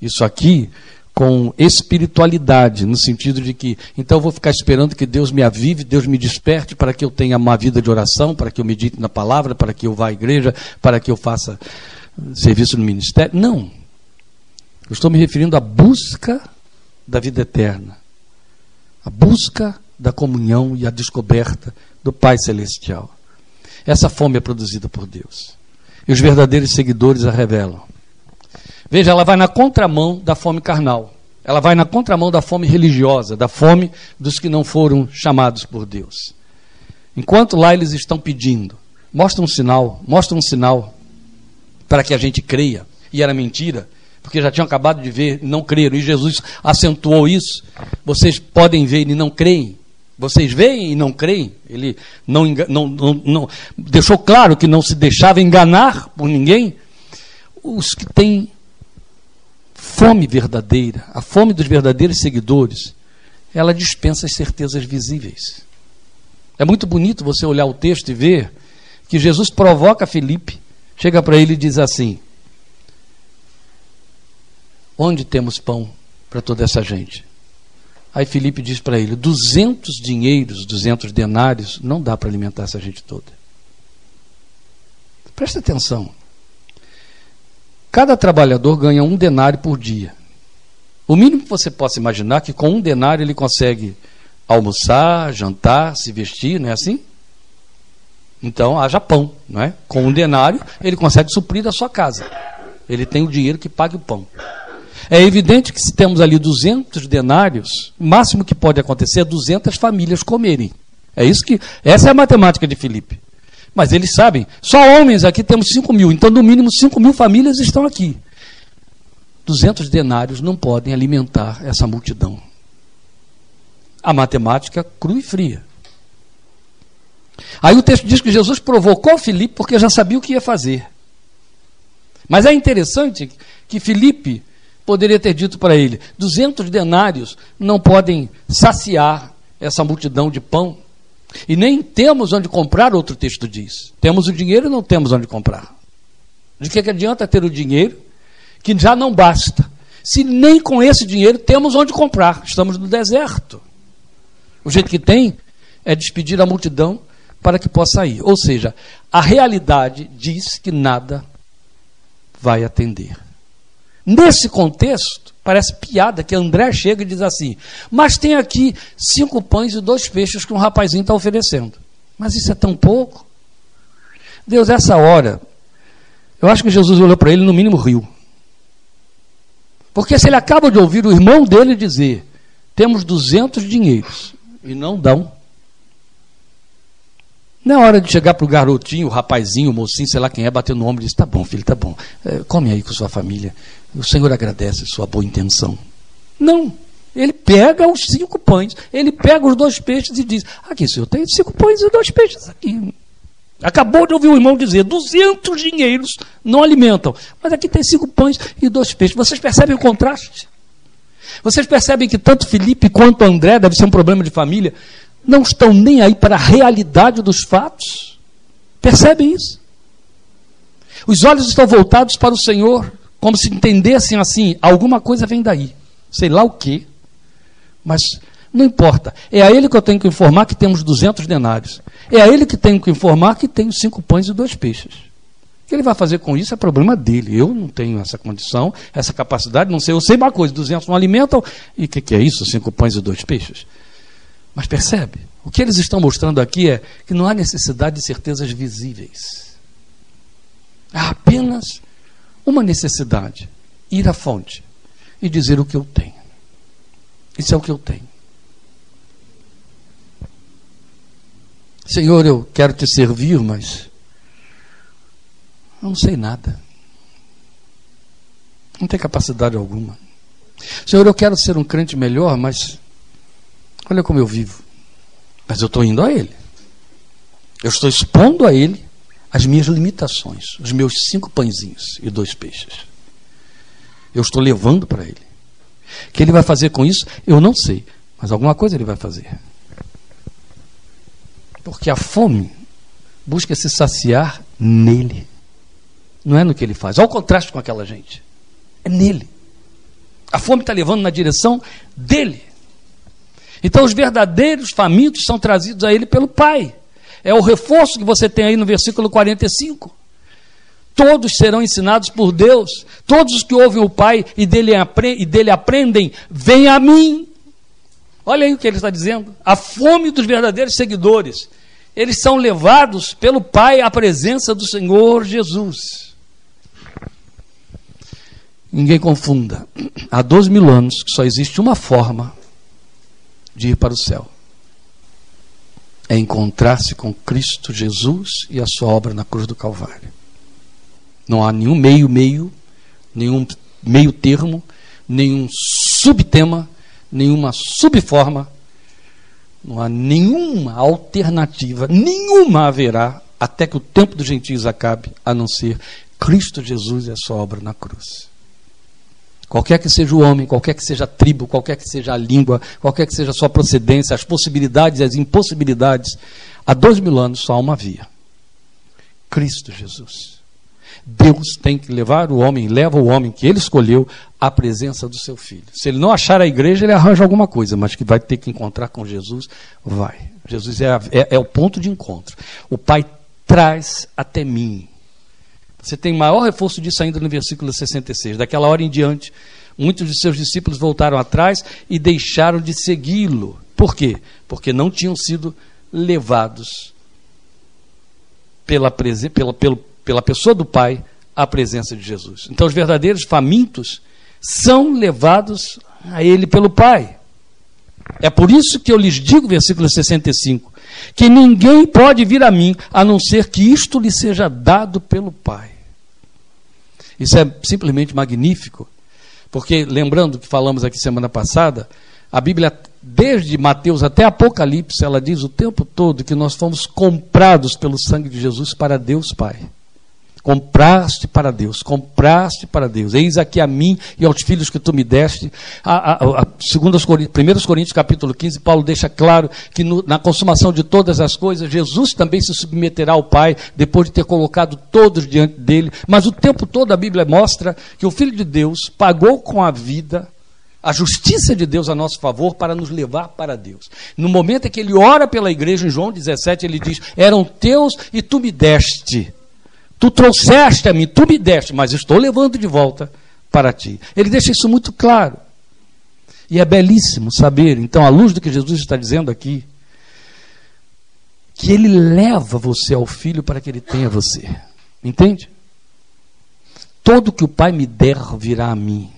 isso aqui com espiritualidade, no sentido de que, então eu vou ficar esperando que Deus me avive, Deus me desperte para que eu tenha uma vida de oração, para que eu medite na palavra, para que eu vá à igreja, para que eu faça serviço no ministério. Não. Eu estou me referindo à busca da vida eterna, a busca da comunhão e a descoberta do Pai Celestial. Essa fome é produzida por Deus. E os verdadeiros seguidores a revelam. Veja, ela vai na contramão da fome carnal. Ela vai na contramão da fome religiosa, da fome dos que não foram chamados por Deus. Enquanto lá eles estão pedindo, mostra um sinal, mostra um sinal para que a gente creia. E era mentira, porque já tinham acabado de ver e não creram. E Jesus acentuou isso. Vocês podem ver e não creem. Vocês veem e não creem? Ele não, não, não, não, deixou claro que não se deixava enganar por ninguém. Os que têm fome verdadeira, a fome dos verdadeiros seguidores, ela dispensa as certezas visíveis. É muito bonito você olhar o texto e ver que Jesus provoca Felipe, chega para ele e diz assim: Onde temos pão para toda essa gente? Aí Felipe diz para ele: 200 dinheiros, 200 denários, não dá para alimentar essa gente toda. Presta atenção. Cada trabalhador ganha um denário por dia. O mínimo que você possa imaginar é que com um denário ele consegue almoçar, jantar, se vestir, não é assim? Então haja pão, não é? Com um denário ele consegue suprir a sua casa. Ele tem o dinheiro que pague o pão. É evidente que se temos ali 200 denários, o máximo que pode acontecer é 200 famílias comerem. É isso que essa é a matemática de Filipe. Mas eles sabem, só homens aqui temos 5 mil, então no mínimo 5 mil famílias estão aqui. 200 denários não podem alimentar essa multidão. A matemática crua e fria. Aí o texto diz que Jesus provocou Filipe porque já sabia o que ia fazer. Mas é interessante que Filipe poderia ter dito para ele: 200 denários não podem saciar essa multidão de pão. E nem temos onde comprar, outro texto diz. Temos o dinheiro e não temos onde comprar. De que, que adianta ter o dinheiro que já não basta? Se nem com esse dinheiro temos onde comprar. Estamos no deserto. O jeito que tem é despedir a multidão para que possa ir. Ou seja, a realidade diz que nada vai atender. Nesse contexto, parece piada que André chega e diz assim: Mas tem aqui cinco pães e dois peixes que um rapazinho está oferecendo. Mas isso é tão pouco. Deus, essa hora, eu acho que Jesus olhou para ele, no mínimo riu. Porque se ele acaba de ouvir o irmão dele dizer: Temos 200 dinheiros e não dão. É hora de chegar para o garotinho, o rapazinho, o mocinho, sei lá quem é, bater no ombro e dizer: Tá bom, filho, tá bom. É, come aí com sua família. O Senhor agradece sua boa intenção. Não. Ele pega os cinco pães, ele pega os dois peixes e diz: Aqui, senhor, tem cinco pães e dois peixes aqui. Acabou de ouvir o irmão dizer: 200 dinheiros não alimentam. Mas aqui tem cinco pães e dois peixes. Vocês percebem o contraste? Vocês percebem que tanto Felipe quanto André, deve ser um problema de família, não estão nem aí para a realidade dos fatos? Percebem isso? Os olhos estão voltados para o Senhor, como se entendessem assim: alguma coisa vem daí, sei lá o que, mas não importa. É a ele que eu tenho que informar que temos 200 denários. É a ele que tenho que informar que tenho cinco pães e dois peixes. O que ele vai fazer com isso é problema dele. Eu não tenho essa condição, essa capacidade, não sei. Eu sei uma coisa: 200 não alimentam. E o que, que é isso? Cinco pães e dois peixes? Mas percebe? O que eles estão mostrando aqui é que não há necessidade de certezas visíveis. Há apenas uma necessidade: ir à fonte e dizer o que eu tenho. Isso é o que eu tenho. Senhor, eu quero te servir, mas não sei nada. Não tenho capacidade alguma. Senhor, eu quero ser um crente melhor, mas olha como eu vivo. Mas eu estou indo a Ele. Eu estou expondo a Ele as minhas limitações, os meus cinco pãezinhos e dois peixes. Eu estou levando para Ele. O que Ele vai fazer com isso, eu não sei, mas alguma coisa Ele vai fazer. Porque a fome busca se saciar nele. Não é no que ele faz. Olha o contraste com aquela gente. É nele. A fome está levando na direção dele. Então os verdadeiros famintos são trazidos a ele pelo Pai. É o reforço que você tem aí no versículo 45. Todos serão ensinados por Deus. Todos os que ouvem o Pai e dele, e dele aprendem, vêm a mim. Olha aí o que ele está dizendo. A fome dos verdadeiros seguidores eles são levados pelo Pai à presença do Senhor Jesus. Ninguém confunda. Há dois mil anos que só existe uma forma de ir para o céu: é encontrar-se com Cristo Jesus e a sua obra na cruz do Calvário. Não há nenhum meio, meio, nenhum meio termo, nenhum subtema, nenhuma subforma não há nenhuma alternativa, nenhuma haverá até que o tempo dos gentios acabe, a não ser Cristo Jesus e a sua obra na cruz. Qualquer que seja o homem, qualquer que seja a tribo, qualquer que seja a língua, qualquer que seja a sua procedência, as possibilidades e as impossibilidades, há dois mil anos só uma via: Cristo Jesus. Deus tem que levar o homem, leva o homem que ele escolheu à presença do seu filho. Se ele não achar a igreja, ele arranja alguma coisa, mas que vai ter que encontrar com Jesus, vai. Jesus é, é, é o ponto de encontro. O Pai traz até mim. Você tem maior reforço disso ainda no versículo 66. Daquela hora em diante, muitos de seus discípulos voltaram atrás e deixaram de segui-lo. Por quê? Porque não tinham sido levados pela, pela, pelo, pela pessoa do Pai, à presença de Jesus. Então, os verdadeiros famintos são levados a Ele pelo Pai. É por isso que eu lhes digo, versículo 65, que ninguém pode vir a mim a não ser que isto lhe seja dado pelo Pai. Isso é simplesmente magnífico, porque lembrando que falamos aqui semana passada, a Bíblia, desde Mateus até Apocalipse, ela diz o tempo todo que nós fomos comprados pelo sangue de Jesus para Deus Pai. Compraste para Deus, compraste para Deus. Eis aqui a mim e aos filhos que tu me deste. A, a, a, segundas, 1 Coríntios capítulo 15, Paulo deixa claro que no, na consumação de todas as coisas, Jesus também se submeterá ao Pai, depois de ter colocado todos diante dele. Mas o tempo todo a Bíblia mostra que o Filho de Deus pagou com a vida a justiça de Deus a nosso favor para nos levar para Deus. No momento em que ele ora pela igreja, em João 17, ele diz: Eram teus e tu me deste Tu trouxeste a mim, tu me deste, mas estou levando de volta para ti. Ele deixa isso muito claro. E é belíssimo saber, então, à luz do que Jesus está dizendo aqui, que ele leva você ao filho para que ele tenha você. Entende? Todo que o Pai me der virá a mim.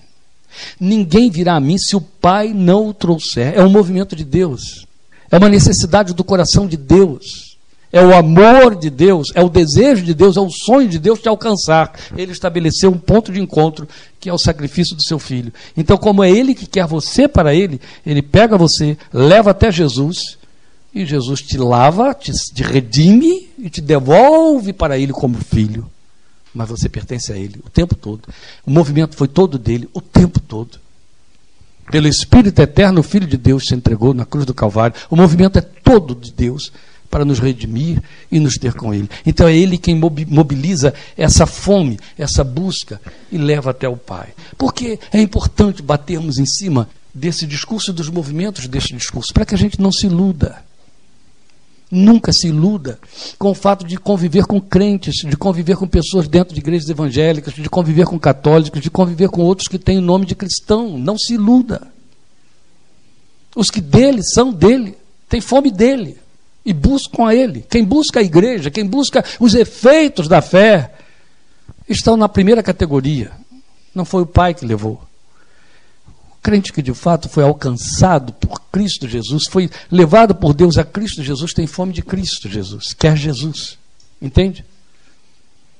Ninguém virá a mim se o Pai não o trouxer. É um movimento de Deus. É uma necessidade do coração de Deus. É o amor de Deus, é o desejo de Deus, é o sonho de Deus te alcançar. Ele estabeleceu um ponto de encontro, que é o sacrifício do seu filho. Então, como é ele que quer você para ele, ele pega você, leva até Jesus, e Jesus te lava, te, te redime e te devolve para ele como filho. Mas você pertence a ele o tempo todo. O movimento foi todo dele o tempo todo. Pelo Espírito Eterno, o Filho de Deus se entregou na cruz do Calvário. O movimento é todo de Deus para nos redimir e nos ter com Ele. Então é Ele quem mobiliza essa fome, essa busca e leva até o Pai. Porque é importante batermos em cima desse discurso, dos movimentos desse discurso, para que a gente não se iluda. Nunca se iluda com o fato de conviver com crentes, de conviver com pessoas dentro de igrejas evangélicas, de conviver com católicos, de conviver com outros que têm o nome de cristão. Não se iluda. Os que dele são dele, têm fome dele e buscam a Ele. Quem busca a igreja, quem busca os efeitos da fé, estão na primeira categoria. Não foi o Pai que levou. O crente que de fato foi alcançado por Cristo Jesus, foi levado por Deus a Cristo Jesus, tem fome de Cristo Jesus, quer Jesus. Entende?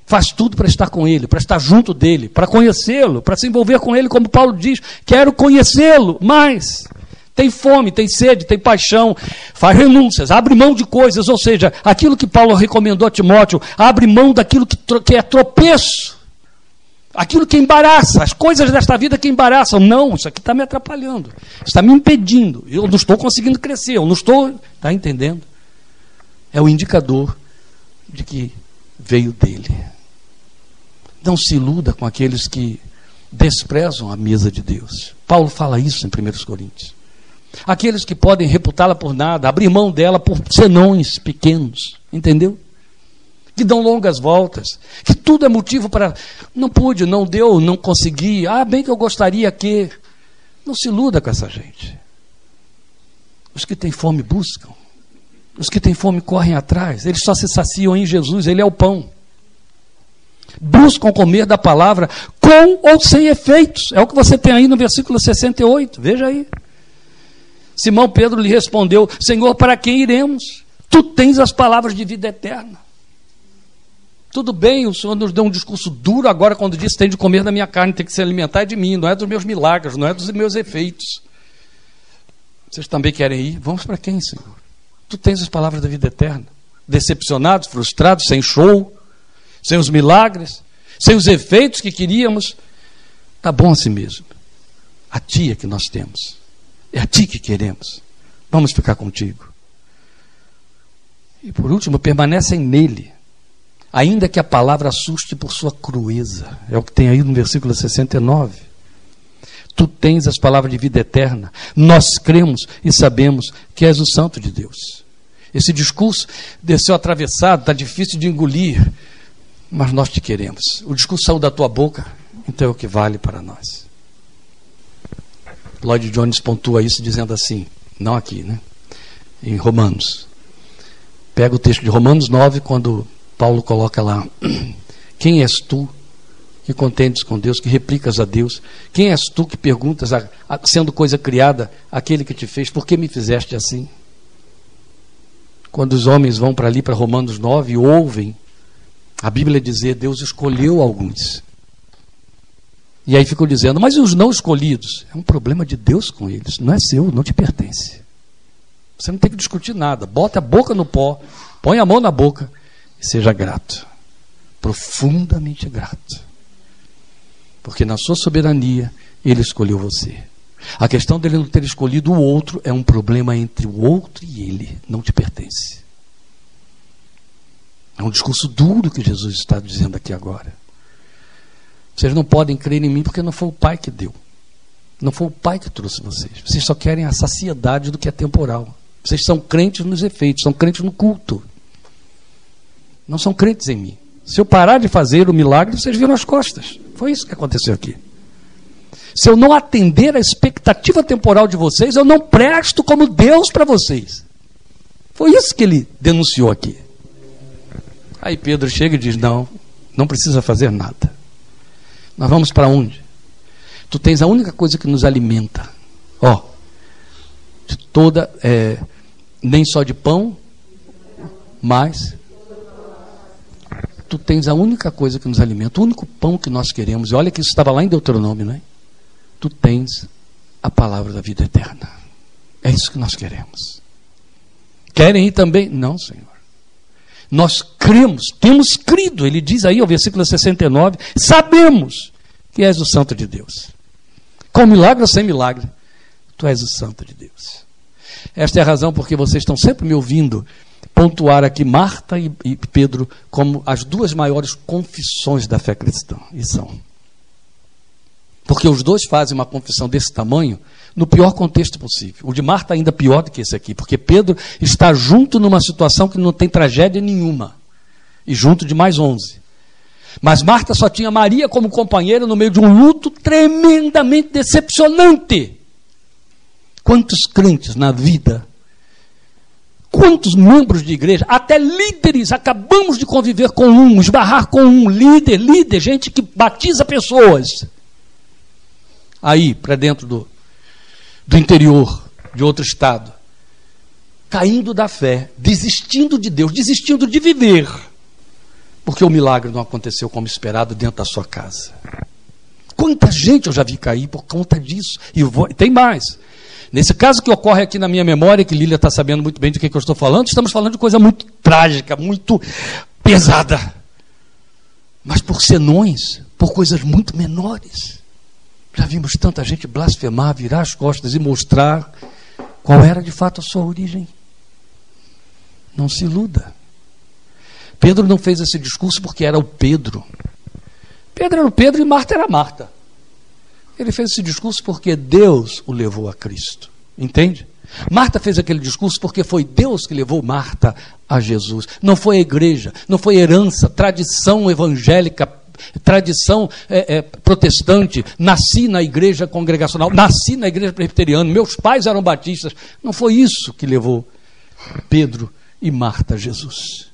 Faz tudo para estar com Ele, para estar junto dele, para conhecê-lo, para se envolver com Ele, como Paulo diz: quero conhecê-lo mais tem fome, tem sede, tem paixão, faz renúncias, abre mão de coisas, ou seja, aquilo que Paulo recomendou a Timóteo, abre mão daquilo que, que é tropeço, aquilo que embaraça, as coisas desta vida que embaraçam. Não, isso aqui está me atrapalhando, está me impedindo, eu não estou conseguindo crescer, eu não estou. Está entendendo? É o indicador de que veio dele. Não se iluda com aqueles que desprezam a mesa de Deus. Paulo fala isso em 1 Coríntios. Aqueles que podem reputá-la por nada, abrir mão dela por senões pequenos, entendeu? Que dão longas voltas, que tudo é motivo para. Não pude, não deu, não consegui. Ah, bem que eu gostaria que. Não se iluda com essa gente. Os que têm fome buscam. Os que têm fome correm atrás. Eles só se saciam em Jesus, Ele é o pão. Buscam comer da palavra com ou sem efeitos. É o que você tem aí no versículo 68. Veja aí. Simão Pedro lhe respondeu: Senhor, para quem iremos? Tu tens as palavras de vida eterna. Tudo bem, o Senhor nos deu um discurso duro agora quando disse: tem de comer da minha carne, tem que se alimentar de mim, não é dos meus milagres, não é dos meus efeitos. Vocês também querem ir? Vamos para quem, Senhor? Tu tens as palavras da vida eterna. Decepcionados, frustrados, sem show, sem os milagres, sem os efeitos que queríamos. Tá bom assim mesmo. A tia que nós temos. É a ti que queremos. Vamos ficar contigo. E por último, permanecem nele, ainda que a palavra assuste por sua crueza. É o que tem aí no versículo 69. Tu tens as palavras de vida eterna. Nós cremos e sabemos que és o Santo de Deus. Esse discurso desceu atravessado, está difícil de engolir, mas nós te queremos. O discurso saiu da tua boca, então é o que vale para nós. Lloyd Jones pontua isso dizendo assim, não aqui, né? Em Romanos. Pega o texto de Romanos 9, quando Paulo coloca lá: Quem és tu que contendes com Deus, que replicas a Deus? Quem és tu que perguntas, a, a, sendo coisa criada, aquele que te fez, por que me fizeste assim? Quando os homens vão para ali, para Romanos 9, e ouvem a Bíblia dizer: Deus escolheu alguns e aí ficam dizendo, mas os não escolhidos? É um problema de Deus com eles, não é seu, não te pertence. Você não tem que discutir nada. Bota a boca no pó, põe a mão na boca e seja grato. Profundamente grato. Porque na sua soberania, ele escolheu você. A questão dele não ter escolhido o outro é um problema entre o outro e ele, não te pertence. É um discurso duro que Jesus está dizendo aqui agora. Vocês não podem crer em mim porque não foi o Pai que deu. Não foi o Pai que trouxe vocês. Vocês só querem a saciedade do que é temporal. Vocês são crentes nos efeitos, são crentes no culto. Não são crentes em mim. Se eu parar de fazer o milagre, vocês viram as costas. Foi isso que aconteceu aqui. Se eu não atender a expectativa temporal de vocês, eu não presto como Deus para vocês. Foi isso que ele denunciou aqui. Aí Pedro chega e diz: Não, não precisa fazer nada. Nós vamos para onde? Tu tens a única coisa que nos alimenta. Ó, de toda, é, nem só de pão, mas tu tens a única coisa que nos alimenta, o único pão que nós queremos. E olha que isso estava lá em Deuteronômio, não é? Tu tens a palavra da vida eterna. É isso que nós queremos. Querem ir também? Não, Senhor. Nós cremos, temos crido, ele diz aí, o versículo 69, sabemos que és o Santo de Deus. Com milagre ou sem milagre, tu és o Santo de Deus. Esta é a razão porque vocês estão sempre me ouvindo pontuar aqui Marta e, e Pedro como as duas maiores confissões da fé cristã. E são. Porque os dois fazem uma confissão desse tamanho no pior contexto possível. O de Marta ainda pior do que esse aqui, porque Pedro está junto numa situação que não tem tragédia nenhuma. E junto de mais onze. Mas Marta só tinha Maria como companheira no meio de um luto tremendamente decepcionante. Quantos crentes na vida, quantos membros de igreja, até líderes, acabamos de conviver com um, esbarrar com um líder, líder, gente que batiza pessoas. Aí, para dentro do, do interior de outro estado, caindo da fé, desistindo de Deus, desistindo de viver, porque o milagre não aconteceu como esperado dentro da sua casa. Quanta gente eu já vi cair por conta disso. E vou, tem mais. Nesse caso que ocorre aqui na minha memória, que Lília está sabendo muito bem de que, que eu estou falando, estamos falando de coisa muito trágica, muito pesada. Mas por senões, por coisas muito menores. Já vimos tanta gente blasfemar, virar as costas e mostrar qual era de fato a sua origem. Não se iluda. Pedro não fez esse discurso porque era o Pedro. Pedro era o Pedro e Marta era Marta. Ele fez esse discurso porque Deus o levou a Cristo. Entende? Marta fez aquele discurso porque foi Deus que levou Marta a Jesus. Não foi a igreja, não foi herança, tradição evangélica tradição é, é, protestante, nasci na igreja congregacional, nasci na igreja presbiteriana, meus pais eram batistas. Não foi isso que levou Pedro e Marta a Jesus.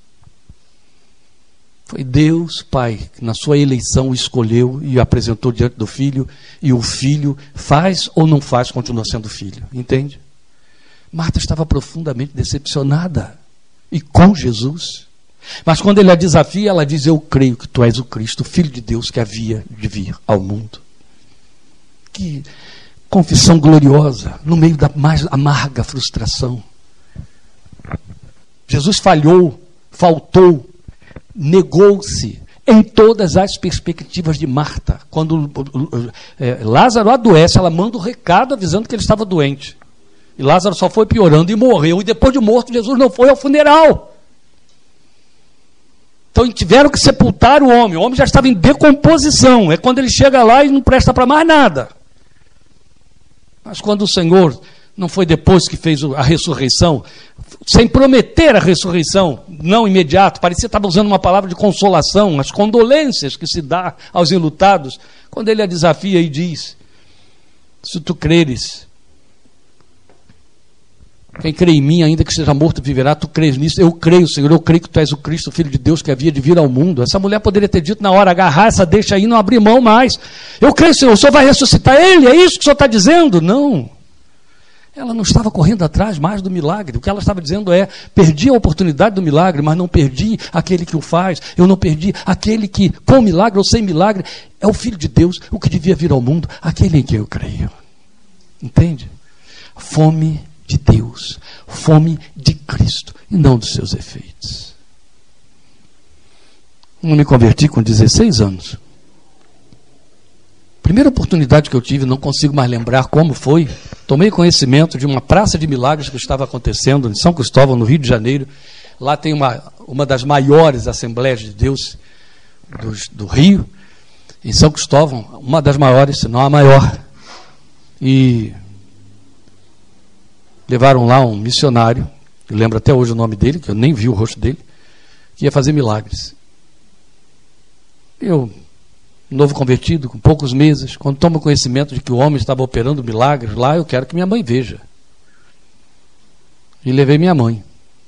Foi Deus, Pai, que na sua eleição escolheu e apresentou diante do filho, e o filho faz ou não faz, continua sendo filho. Entende? Marta estava profundamente decepcionada e com Jesus. Mas quando ele a desafia, ela diz: Eu creio que tu és o Cristo, o Filho de Deus que havia de vir ao mundo. Que confissão gloriosa, no meio da mais amarga frustração. Jesus falhou, faltou, negou-se em todas as perspectivas de Marta. Quando é, Lázaro adoece, ela manda o um recado avisando que ele estava doente. E Lázaro só foi piorando e morreu. E depois de morto, Jesus não foi ao funeral. Então tiveram que sepultar o homem. O homem já estava em decomposição. É quando ele chega lá e não presta para mais nada. Mas quando o Senhor não foi depois que fez a ressurreição, sem prometer a ressurreição, não imediato, parecia estava usando uma palavra de consolação, as condolências que se dá aos enlutados, quando ele a desafia e diz: Se tu creres, quem crê em mim, ainda que seja morto, viverá. Tu crês nisso? Eu creio, Senhor. Eu creio que tu és o Cristo, o Filho de Deus, que havia de vir ao mundo. Essa mulher poderia ter dito na hora: agarrar essa deixa aí, não abrir mão mais. Eu creio, Senhor. O Senhor vai ressuscitar ele? É isso que o Senhor está dizendo? Não. Ela não estava correndo atrás mais do milagre. O que ela estava dizendo é: perdi a oportunidade do milagre, mas não perdi aquele que o faz. Eu não perdi aquele que, com milagre ou sem milagre, é o Filho de Deus, o que devia vir ao mundo, aquele em quem eu creio. Entende? Fome de Deus, fome de Cristo e não dos seus efeitos. Eu me converti com 16 anos. Primeira oportunidade que eu tive, não consigo mais lembrar como foi. Tomei conhecimento de uma praça de milagres que estava acontecendo em São Cristóvão, no Rio de Janeiro. Lá tem uma, uma das maiores Assembleias de Deus do, do Rio, em São Cristóvão, uma das maiores, se não a maior. E levaram lá um missionário, lembro até hoje o nome dele, que eu nem vi o rosto dele, que ia fazer milagres. Eu, novo convertido, com poucos meses, quando tomo conhecimento de que o homem estava operando milagres lá, eu quero que minha mãe veja. E levei minha mãe.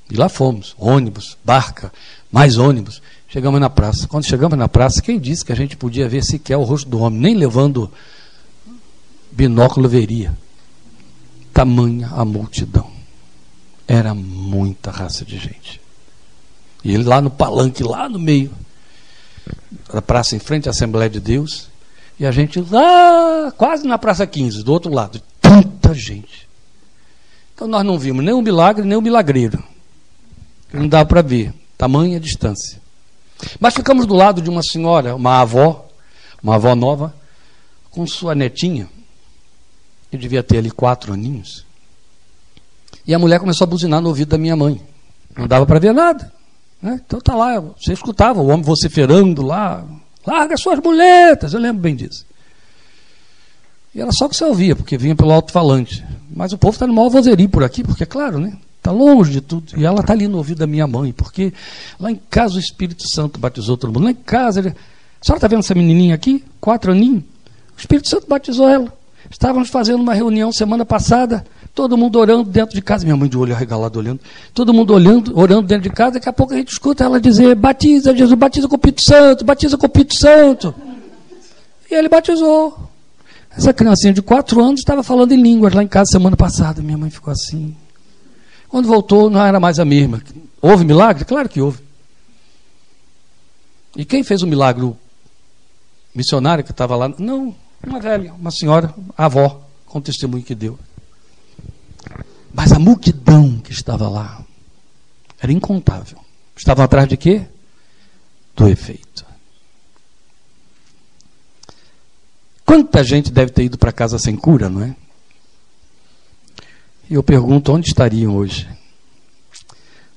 E lá fomos, ônibus, barca, mais ônibus. Chegamos na praça. Quando chegamos na praça, quem disse que a gente podia ver sequer o rosto do homem? Nem levando binóculo veria. Tamanha a multidão. Era muita raça de gente. E ele lá no palanque, lá no meio da praça em frente à Assembleia de Deus, e a gente lá, quase na Praça 15, do outro lado. Tanta gente. Então nós não vimos nem o milagre, nem o milagreiro. Não dá para ver. Tamanha distância. Mas ficamos do lado de uma senhora, uma avó, uma avó nova, com sua netinha, que devia ter ali quatro aninhos. E a mulher começou a buzinar no ouvido da minha mãe. Não dava para ver nada. Né? Então tá lá, você escutava o homem vociferando lá, larga suas muletas, eu lembro bem disso. E era só que você ouvia, porque vinha pelo alto-falante. Mas o povo está no maior vozerio por aqui, porque, claro, né? Está longe de tudo. E ela está ali no ouvido da minha mãe, porque lá em casa o Espírito Santo batizou todo mundo. Lá em casa, ele... a senhora está vendo essa menininha aqui? Quatro aninhos? O Espírito Santo batizou ela. Estávamos fazendo uma reunião semana passada, todo mundo orando dentro de casa, minha mãe de olho arregalado olhando, todo mundo olhando, orando dentro de casa, daqui a pouco a gente escuta ela dizer, batiza Jesus, batiza com o Espírito Santo, batiza com o Espírito Santo. E ele batizou. Essa criancinha de quatro anos estava falando em línguas lá em casa semana passada. Minha mãe ficou assim. Quando voltou, não era mais a mesma. Houve milagre? Claro que houve. E quem fez o milagre? O missionário que estava lá? Não, uma velha, uma senhora, avó, com o testemunho que deu. Mas a multidão que estava lá era incontável. Estavam atrás de quê? Do efeito. Quanta gente deve ter ido para casa sem cura, não é? E eu pergunto onde estariam hoje.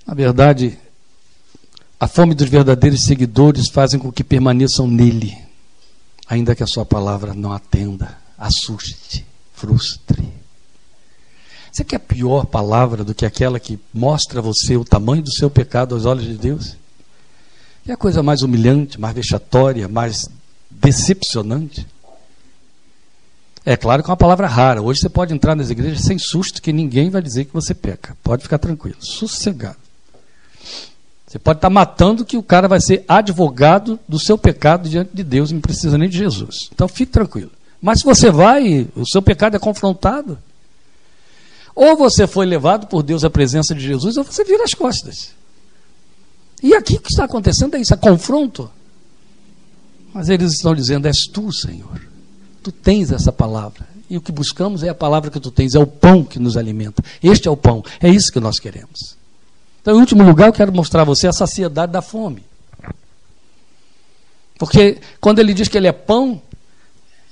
Na verdade, a fome dos verdadeiros seguidores fazem com que permaneçam nele, ainda que a sua palavra não atenda, assuste, frustre. Você quer pior palavra do que aquela que mostra a você o tamanho do seu pecado aos olhos de Deus? É a coisa mais humilhante, mais vexatória, mais decepcionante. É claro que é uma palavra rara. Hoje você pode entrar nas igrejas sem susto, que ninguém vai dizer que você peca. Pode ficar tranquilo, sossegado. Você pode estar matando que o cara vai ser advogado do seu pecado diante de Deus, não precisa nem de Jesus. Então fique tranquilo. Mas se você vai, o seu pecado é confrontado. Ou você foi levado por Deus à presença de Jesus, ou você vira as costas. E aqui o que está acontecendo é isso, é confronto. Mas eles estão dizendo: És tu, Senhor. Tu tens essa palavra. E o que buscamos é a palavra que tu tens, é o pão que nos alimenta. Este é o pão, é isso que nós queremos. Então, em último lugar, eu quero mostrar a você a saciedade da fome. Porque quando ele diz que ele é pão,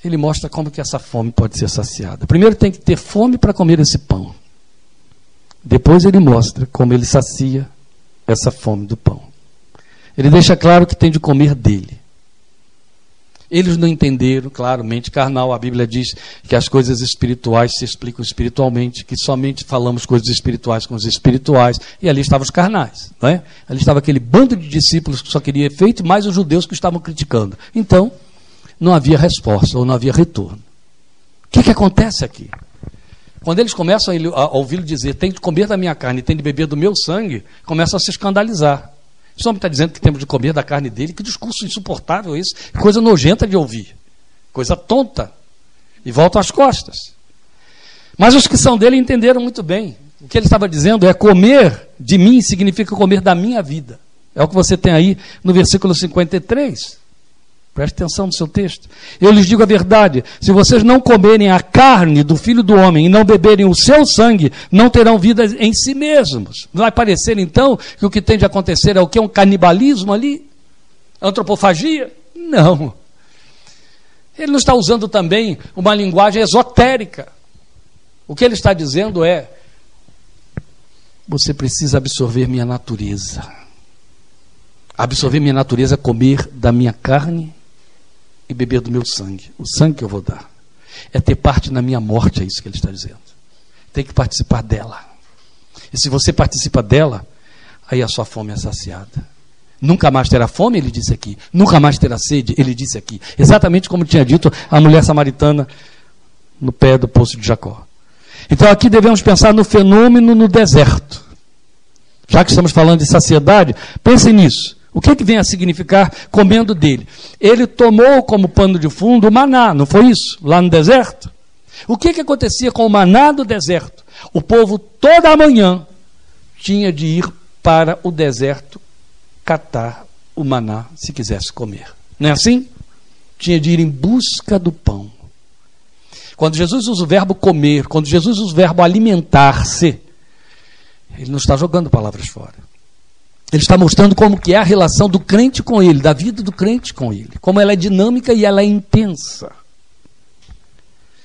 ele mostra como que essa fome pode ser saciada. Primeiro tem que ter fome para comer esse pão. Depois ele mostra como ele sacia essa fome do pão. Ele deixa claro que tem de comer dele. Eles não entenderam, claro, mente carnal. A Bíblia diz que as coisas espirituais se explicam espiritualmente, que somente falamos coisas espirituais com os espirituais. E ali estavam os carnais. Não é? Ali estava aquele bando de discípulos que só queria efeito, mais os judeus que estavam criticando. Então, não havia resposta, ou não havia retorno. O que, que acontece aqui? Quando eles começam a ouvi-lo dizer, tem de comer da minha carne, tem de beber do meu sangue, começam a se escandalizar. Esse homem está dizendo que temos de comer da carne dele. Que discurso insuportável esse. Coisa nojenta de ouvir. Coisa tonta. E voltam às costas. Mas os que são dele entenderam muito bem. O que ele estava dizendo é comer de mim significa comer da minha vida. É o que você tem aí no versículo 53. Preste atenção no seu texto. Eu lhes digo a verdade: se vocês não comerem a carne do filho do homem e não beberem o seu sangue, não terão vida em si mesmos. Vai parecer então que o que tem de acontecer é o que? Um canibalismo ali? Antropofagia? Não. Ele não está usando também uma linguagem esotérica. O que ele está dizendo é: você precisa absorver minha natureza. Absorver minha natureza é comer da minha carne e beber do meu sangue, o sangue que eu vou dar. É ter parte na minha morte, é isso que ele está dizendo. Tem que participar dela. E se você participa dela, aí a sua fome é saciada. Nunca mais terá fome, ele disse aqui. Nunca mais terá sede, ele disse aqui. Exatamente como tinha dito a mulher samaritana no pé do poço de Jacó. Então aqui devemos pensar no fenômeno no deserto. Já que estamos falando de saciedade, pensem nisso. O que, que vem a significar comendo dele? Ele tomou como pano de fundo o maná, não foi isso? Lá no deserto? O que, que acontecia com o maná do deserto? O povo toda manhã tinha de ir para o deserto catar o maná se quisesse comer. Não é assim? Tinha de ir em busca do pão. Quando Jesus usa o verbo comer, quando Jesus usa o verbo alimentar-se, ele não está jogando palavras fora. Ele está mostrando como que é a relação do crente com ele, da vida do crente com ele, como ela é dinâmica e ela é intensa.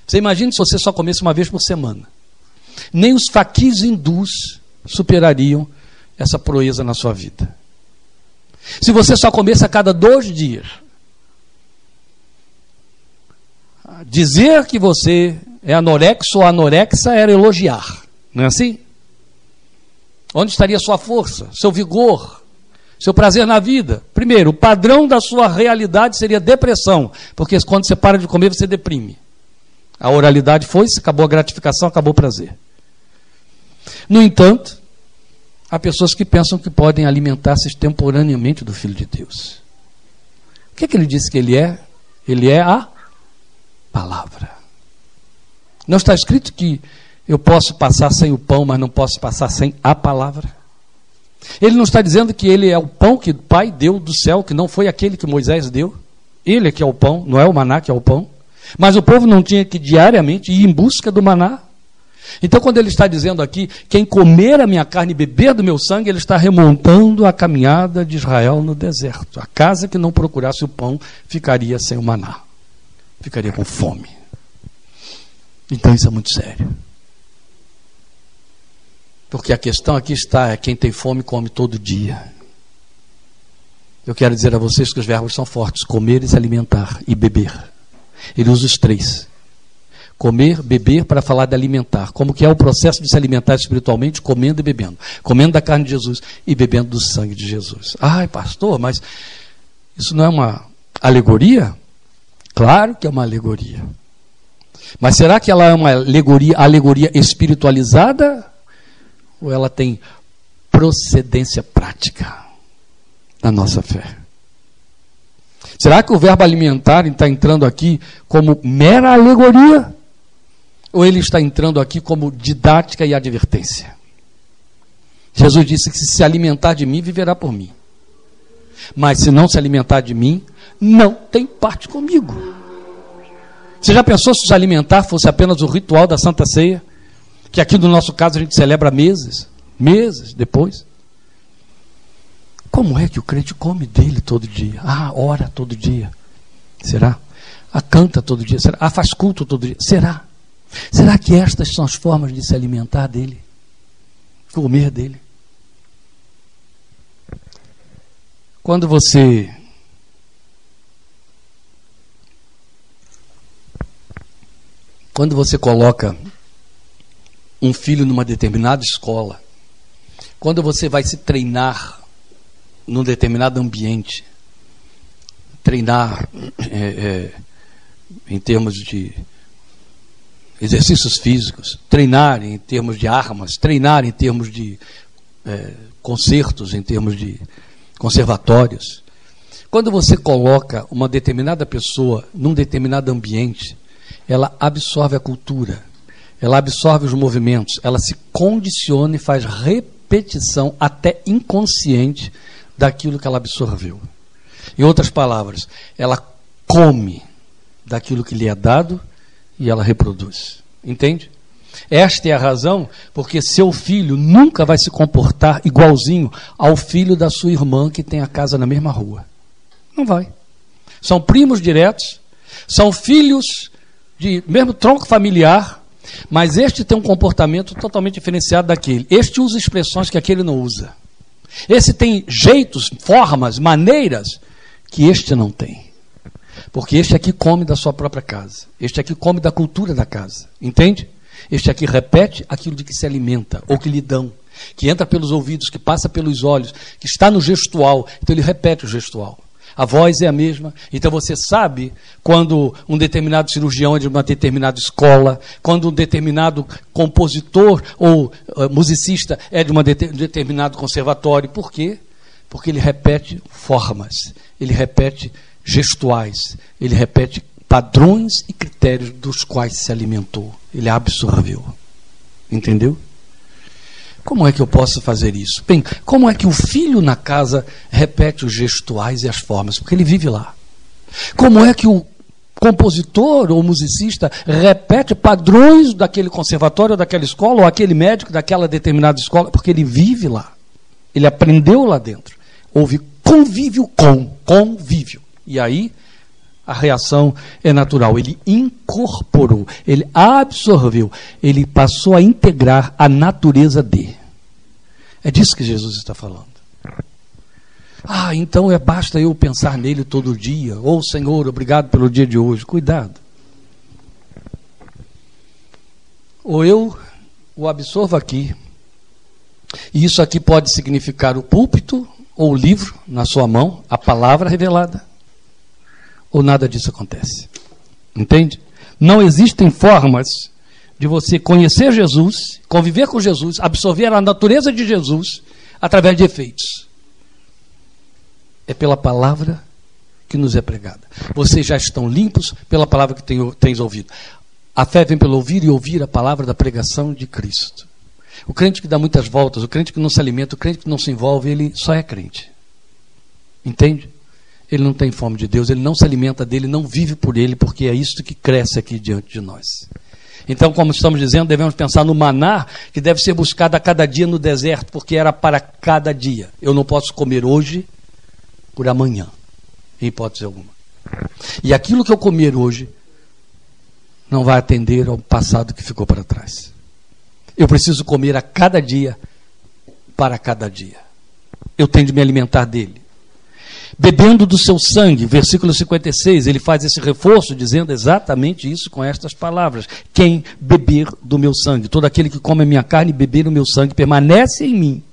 Você imagina se você só comesse uma vez por semana. Nem os faquis hindus superariam essa proeza na sua vida. Se você só comesse a cada dois dias, dizer que você é anorexo ou anorexa era elogiar, não é assim? Onde estaria sua força, seu vigor, seu prazer na vida? Primeiro, o padrão da sua realidade seria depressão, porque quando você para de comer, você deprime. A oralidade foi-se, acabou a gratificação, acabou o prazer. No entanto, há pessoas que pensam que podem alimentar-se temporaneamente do Filho de Deus. O que, é que ele disse que ele é? Ele é a palavra. Não está escrito que eu posso passar sem o pão, mas não posso passar sem a palavra? Ele não está dizendo que ele é o pão que o Pai deu do céu, que não foi aquele que Moisés deu. Ele é que é o pão, não é o maná que é o pão. Mas o povo não tinha que diariamente ir em busca do maná. Então, quando ele está dizendo aqui, quem comer a minha carne e beber do meu sangue, ele está remontando a caminhada de Israel no deserto. A casa que não procurasse o pão ficaria sem o maná, ficaria com fome. Então, isso é muito sério. Porque a questão aqui está: é quem tem fome come todo dia. Eu quero dizer a vocês que os verbos são fortes: comer e se alimentar e beber. Ele usa os três. Comer, beber para falar de alimentar. Como que é o processo de se alimentar espiritualmente? Comendo e bebendo. Comendo da carne de Jesus e bebendo do sangue de Jesus. Ai, pastor, mas isso não é uma alegoria? Claro que é uma alegoria. Mas será que ela é uma alegoria, alegoria espiritualizada? Ou ela tem procedência prática na nossa fé? Será que o verbo alimentar está entrando aqui como mera alegoria? Ou ele está entrando aqui como didática e advertência? Jesus disse que se se alimentar de mim, viverá por mim. Mas se não se alimentar de mim, não tem parte comigo. Você já pensou se se alimentar fosse apenas o ritual da Santa Ceia? Que aqui no nosso caso a gente celebra meses, meses depois. Como é que o crente come dele todo dia? Ah, ora todo dia. Será? Ah, canta todo dia. Será? Ah, faz culto todo dia. Será? Será que estas são as formas de se alimentar dele? Comer dele? Quando você quando você coloca um filho numa determinada escola, quando você vai se treinar num determinado ambiente, treinar é, é, em termos de exercícios físicos, treinar em termos de armas, treinar em termos de é, concertos, em termos de conservatórios. Quando você coloca uma determinada pessoa num determinado ambiente, ela absorve a cultura, ela absorve os movimentos, ela se condiciona e faz repetição até inconsciente daquilo que ela absorveu. Em outras palavras, ela come daquilo que lhe é dado e ela reproduz. Entende? Esta é a razão porque seu filho nunca vai se comportar igualzinho ao filho da sua irmã que tem a casa na mesma rua. Não vai. São primos diretos, são filhos de mesmo tronco familiar, mas este tem um comportamento totalmente diferenciado daquele. Este usa expressões que aquele não usa. Esse tem jeitos, formas, maneiras que este não tem. Porque este aqui come da sua própria casa. Este aqui come da cultura da casa. Entende? Este aqui repete aquilo de que se alimenta ou que lhe dão. que entra pelos ouvidos, que passa pelos olhos, que está no gestual. Então ele repete o gestual. A voz é a mesma. Então você sabe quando um determinado cirurgião é de uma determinada escola, quando um determinado compositor ou uh, musicista é de um de determinado conservatório. Por quê? Porque ele repete formas, ele repete gestuais, ele repete padrões e critérios dos quais se alimentou. Ele absorveu. Entendeu? Como é que eu posso fazer isso? Bem, como é que o filho na casa repete os gestuais e as formas? Porque ele vive lá. Como é que o compositor ou musicista repete padrões daquele conservatório, daquela escola, ou aquele médico daquela determinada escola? Porque ele vive lá. Ele aprendeu lá dentro. Houve convívio com, convívio. E aí a reação é natural. Ele incorporou, ele absorveu, ele passou a integrar a natureza de. É disso que Jesus está falando. Ah, então é basta eu pensar nele todo dia. Ou oh, Senhor, obrigado pelo dia de hoje. Cuidado. Ou eu o absorvo aqui. E isso aqui pode significar o púlpito ou o livro na sua mão, a palavra revelada ou nada disso acontece. Entende? Não existem formas de você conhecer Jesus, conviver com Jesus, absorver a natureza de Jesus através de efeitos. É pela palavra que nos é pregada. Vocês já estão limpos pela palavra que tens ouvido. A fé vem pelo ouvir e ouvir a palavra da pregação de Cristo. O crente que dá muitas voltas, o crente que não se alimenta, o crente que não se envolve, ele só é crente. Entende? Ele não tem fome de Deus, ele não se alimenta dele, não vive por ele, porque é isso que cresce aqui diante de nós. Então, como estamos dizendo, devemos pensar no maná que deve ser buscado a cada dia no deserto, porque era para cada dia. Eu não posso comer hoje por amanhã, em hipótese alguma. E aquilo que eu comer hoje não vai atender ao passado que ficou para trás. Eu preciso comer a cada dia para cada dia. Eu tenho de me alimentar dele bebendo do seu sangue. Versículo 56, ele faz esse reforço dizendo exatamente isso com estas palavras: Quem beber do meu sangue, todo aquele que come a minha carne e beber o meu sangue, permanece em mim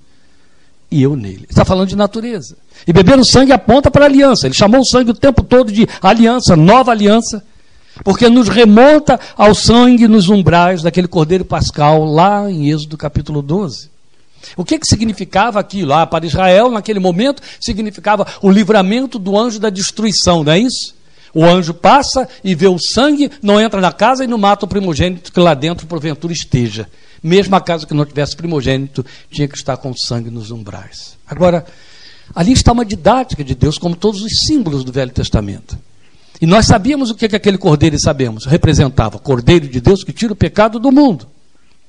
e eu nele. Está falando de natureza. E beber o sangue aponta para a aliança. Ele chamou o sangue o tempo todo de aliança, nova aliança, porque nos remonta ao sangue nos umbrais daquele cordeiro pascal lá em Êxodo capítulo 12. O que, que significava aquilo? Ah, para Israel, naquele momento, significava o livramento do anjo da destruição, não é isso? O anjo passa e vê o sangue, não entra na casa e não mata o primogênito que lá dentro, porventura, esteja. Mesmo a casa que não tivesse primogênito, tinha que estar com o sangue nos umbrais. Agora, ali está uma didática de Deus, como todos os símbolos do Velho Testamento. E nós sabíamos o que, que aquele cordeiro, sabemos, representava. Cordeiro de Deus que tira o pecado do mundo.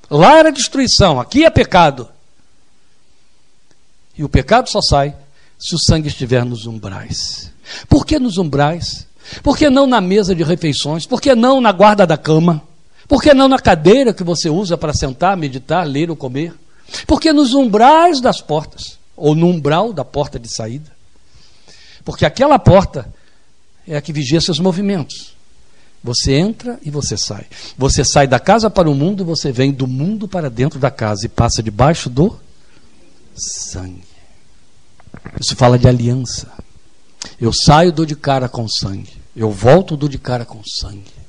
Lá era destruição, aqui é pecado. E o pecado só sai se o sangue estiver nos umbrais. Por que nos umbrais? Por que não na mesa de refeições? Por que não na guarda da cama? Por que não na cadeira que você usa para sentar, meditar, ler ou comer? Por que nos umbrais das portas? Ou no umbral da porta de saída? Porque aquela porta é a que vigia seus movimentos. Você entra e você sai. Você sai da casa para o mundo você vem do mundo para dentro da casa e passa debaixo do sangue. Isso fala de aliança. Eu saio, dou de cara com sangue. Eu volto, dou de cara com sangue.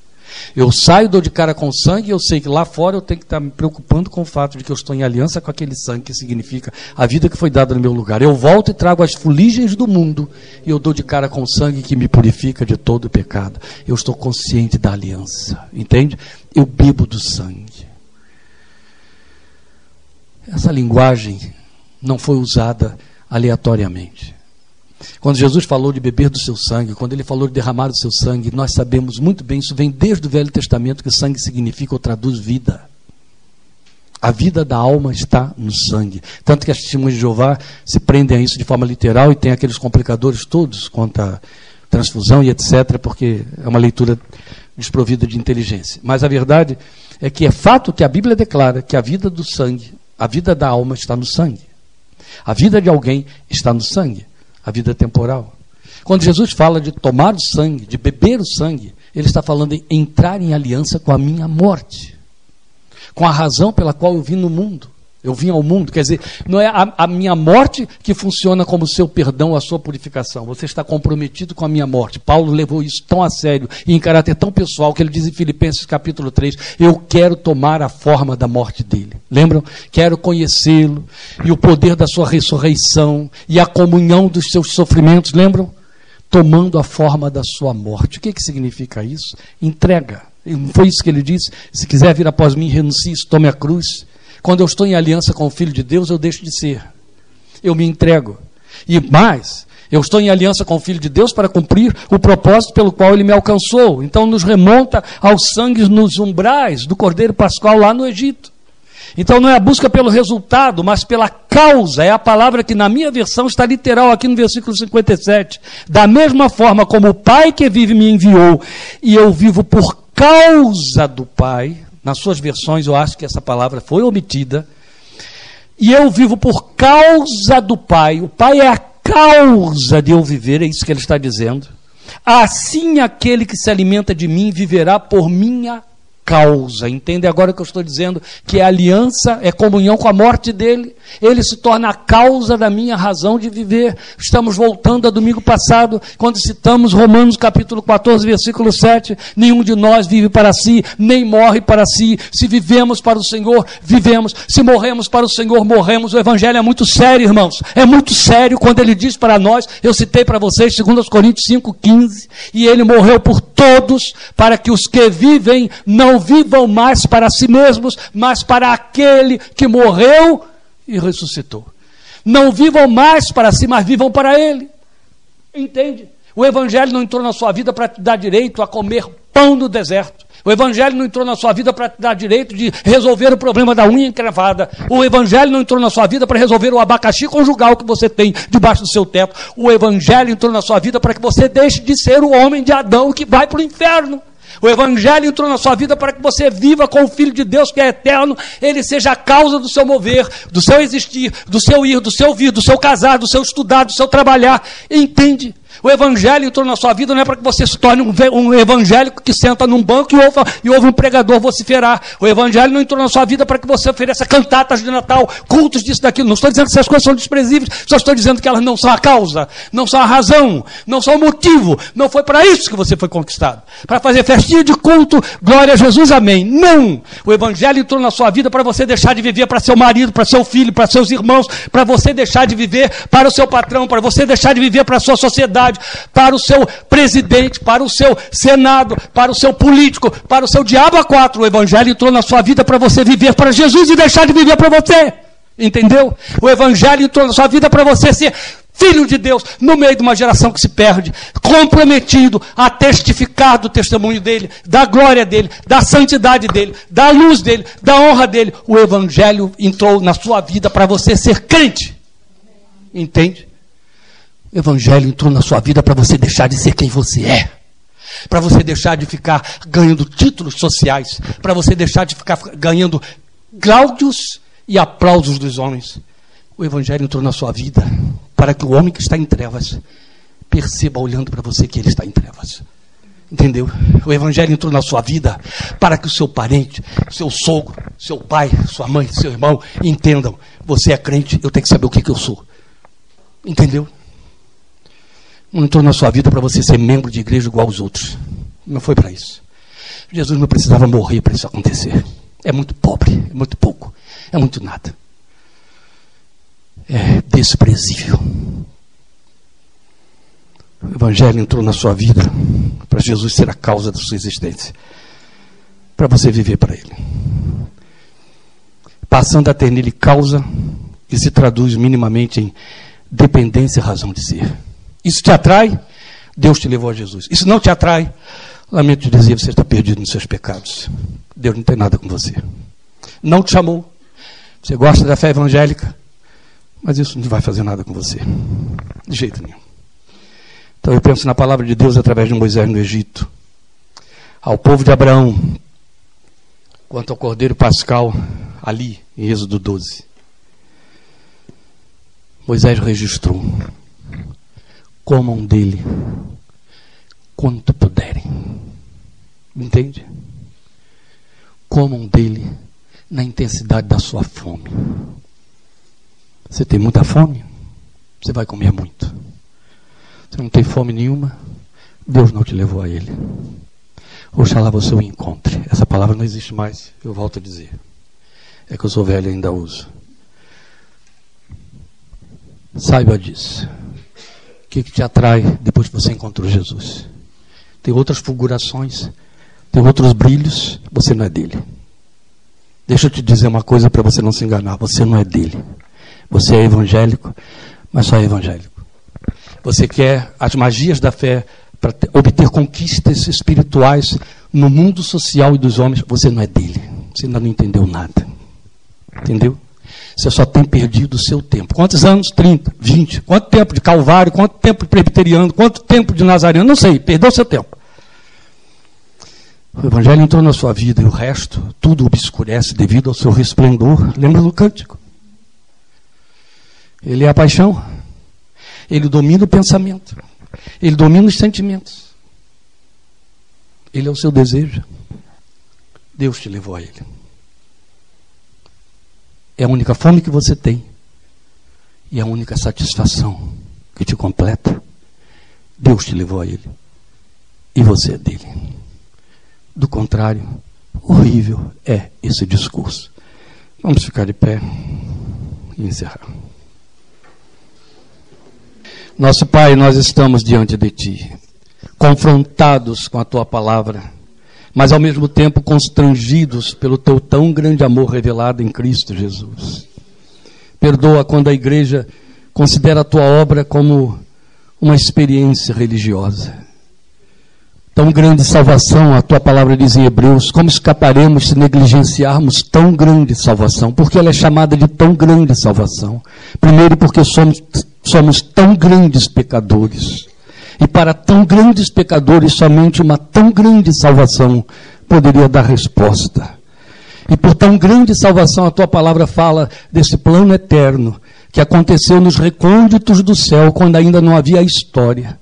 Eu saio, dou de cara com sangue e eu sei que lá fora eu tenho que estar me preocupando com o fato de que eu estou em aliança com aquele sangue, que significa a vida que foi dada no meu lugar. Eu volto e trago as fuligens do mundo e eu dou de cara com sangue que me purifica de todo pecado. Eu estou consciente da aliança, entende? Eu bebo do sangue. Essa linguagem não foi usada aleatoriamente. Quando Jesus falou de beber do seu sangue, quando ele falou de derramar do seu sangue, nós sabemos muito bem, isso vem desde o Velho Testamento, que sangue significa ou traduz vida. A vida da alma está no sangue. Tanto que as testemunhas de Jeová se prendem a isso de forma literal e tem aqueles complicadores todos quanto à transfusão e etc., porque é uma leitura desprovida de inteligência. Mas a verdade é que é fato que a Bíblia declara que a vida do sangue, a vida da alma está no sangue. A vida de alguém está no sangue, a vida temporal. Quando Jesus fala de tomar o sangue, de beber o sangue, ele está falando em entrar em aliança com a minha morte, com a razão pela qual eu vim no mundo. Eu vim ao mundo, quer dizer, não é a, a, minha morte que funciona como seu perdão, a sua purificação. Você está comprometido com a minha morte. Paulo levou isso tão a sério e em caráter tão pessoal que ele diz em Filipenses capítulo 3: Eu quero tomar a forma da morte dele. Lembram? Quero conhecê-lo e o poder da sua ressurreição e a comunhão dos seus sofrimentos. Lembram? Tomando a forma da sua morte. O que, que significa isso? Entrega. Não foi isso que ele disse? Se quiser vir após mim, renuncie, tome a cruz. Quando eu estou em aliança com o Filho de Deus, eu deixo de ser. Eu me entrego. E mais, eu estou em aliança com o Filho de Deus para cumprir o propósito pelo qual ele me alcançou. Então nos remonta aos sangues nos umbrais do Cordeiro Pascual lá no Egito. Então não é a busca pelo resultado, mas pela causa. É a palavra que na minha versão está literal aqui no versículo 57. Da mesma forma como o Pai que vive me enviou e eu vivo por causa do Pai, nas suas versões, eu acho que essa palavra foi omitida. E eu vivo por causa do Pai. O Pai é a causa de eu viver, é isso que ele está dizendo. Assim aquele que se alimenta de mim viverá por minha causa. Entende agora o que eu estou dizendo? Que é aliança, é comunhão com a morte dele. Ele se torna a causa da minha razão de viver. Estamos voltando a domingo passado, quando citamos Romanos capítulo 14, versículo 7. Nenhum de nós vive para si, nem morre para si. Se vivemos para o Senhor, vivemos. Se morremos para o Senhor, morremos. O Evangelho é muito sério, irmãos. É muito sério quando ele diz para nós, eu citei para vocês, 2 Coríntios 5, 15, e ele morreu por todos, para que os que vivem não não vivam mais para si mesmos, mas para aquele que morreu e ressuscitou. Não vivam mais para si, mas vivam para ele. Entende? O Evangelho não entrou na sua vida para te dar direito a comer pão no deserto. O Evangelho não entrou na sua vida para te dar direito de resolver o problema da unha encravada. O Evangelho não entrou na sua vida para resolver o abacaxi conjugal que você tem debaixo do seu teto. O Evangelho entrou na sua vida para que você deixe de ser o homem de Adão que vai para o inferno. O Evangelho entrou na sua vida para que você viva com o Filho de Deus que é eterno, ele seja a causa do seu mover, do seu existir, do seu ir, do seu vir, do seu casar, do seu estudar, do seu trabalhar. Entende? O evangelho entrou na sua vida não é para que você se torne um, um evangélico que senta num banco e ouve, e ouve um pregador vociferar. O evangelho não entrou na sua vida para que você ofereça cantatas de Natal, cultos disso, daquilo. Não estou dizendo que essas coisas são desprezíveis, só estou dizendo que elas não são a causa, não são a razão, não são o motivo. Não foi para isso que você foi conquistado. Para fazer festinha de culto, glória a Jesus, amém. Não! O evangelho entrou na sua vida para você deixar de viver para seu marido, para seu filho, para seus irmãos, para você deixar de viver para o seu patrão, para você deixar de viver para a sua sociedade para o seu presidente, para o seu senado, para o seu político, para o seu diabo a quatro. O evangelho entrou na sua vida para você viver para Jesus e deixar de viver para você. Entendeu? O evangelho entrou na sua vida para você ser filho de Deus no meio de uma geração que se perde, comprometido a testificar do testemunho dele, da glória dele, da santidade dele, da luz dele, da honra dele. O evangelho entrou na sua vida para você ser crente. Entende? O Evangelho entrou na sua vida para você deixar de ser quem você é. Para você deixar de ficar ganhando títulos sociais. Para você deixar de ficar ganhando gláudios e aplausos dos homens. O Evangelho entrou na sua vida para que o homem que está em trevas perceba olhando para você que ele está em trevas. Entendeu? O Evangelho entrou na sua vida para que o seu parente, seu sogro, seu pai, sua mãe, seu irmão entendam: você é crente, eu tenho que saber o que, que eu sou. Entendeu? Não entrou na sua vida para você ser membro de igreja igual aos outros. Não foi para isso. Jesus não precisava morrer para isso acontecer. É muito pobre, é muito pouco, é muito nada. É desprezível. O Evangelho entrou na sua vida para Jesus ser a causa da sua existência, para você viver para Ele. Passando a ter nele causa que se traduz minimamente em dependência e razão de ser. Isso te atrai? Deus te levou a Jesus. Isso não te atrai? Lamento te dizer, você está perdido nos seus pecados. Deus não tem nada com você. Não te chamou. Você gosta da fé evangélica, mas isso não vai fazer nada com você. De jeito nenhum. Então eu penso na palavra de Deus através de Moisés no Egito. Ao povo de Abraão, quanto ao cordeiro pascal, ali, em Êxodo 12. Moisés registrou comam dele quanto puderem. Entende? Comam dele na intensidade da sua fome. Você tem muita fome? Você vai comer muito. Você não tem fome nenhuma? Deus não te levou a Ele. Oxalá você o encontre. Essa palavra não existe mais, eu volto a dizer. É que eu sou velho e ainda uso. Saiba disso. Que, que te atrai depois que você encontrou Jesus? Tem outras fulgurações, tem outros brilhos, você não é dele. Deixa eu te dizer uma coisa para você não se enganar: você não é dele. Você é evangélico, mas só é evangélico. Você quer as magias da fé para obter conquistas espirituais no mundo social e dos homens, você não é dele. Você ainda não entendeu nada. Entendeu? Você só tem perdido o seu tempo. Quantos anos? 30, 20. Quanto tempo de Calvário? Quanto tempo de presbiteriano? Quanto tempo de Nazareno? Não sei. Perdeu seu tempo. O Evangelho entrou na sua vida e o resto, tudo obscurece devido ao seu resplendor. Lembra do cântico? Ele é a paixão. Ele domina o pensamento. Ele domina os sentimentos. Ele é o seu desejo. Deus te levou a Ele. É a única fome que você tem. E a única satisfação que te completa. Deus te levou a Ele. E você é dele. Do contrário, horrível é esse discurso. Vamos ficar de pé e encerrar. Nosso Pai, nós estamos diante de Ti, confrontados com a Tua palavra, mas ao mesmo tempo constrangidos pelo Teu tão grande amor revelado em Cristo Jesus. Perdoa quando a igreja considera a Tua obra como uma experiência religiosa. Tão grande salvação, a tua palavra diz em Hebreus, como escaparemos se negligenciarmos tão grande salvação? Porque ela é chamada de tão grande salvação. Primeiro, porque somos Somos tão grandes pecadores. E para tão grandes pecadores, somente uma tão grande salvação poderia dar resposta. E por tão grande salvação, a tua palavra fala desse plano eterno que aconteceu nos recônditos do céu, quando ainda não havia história.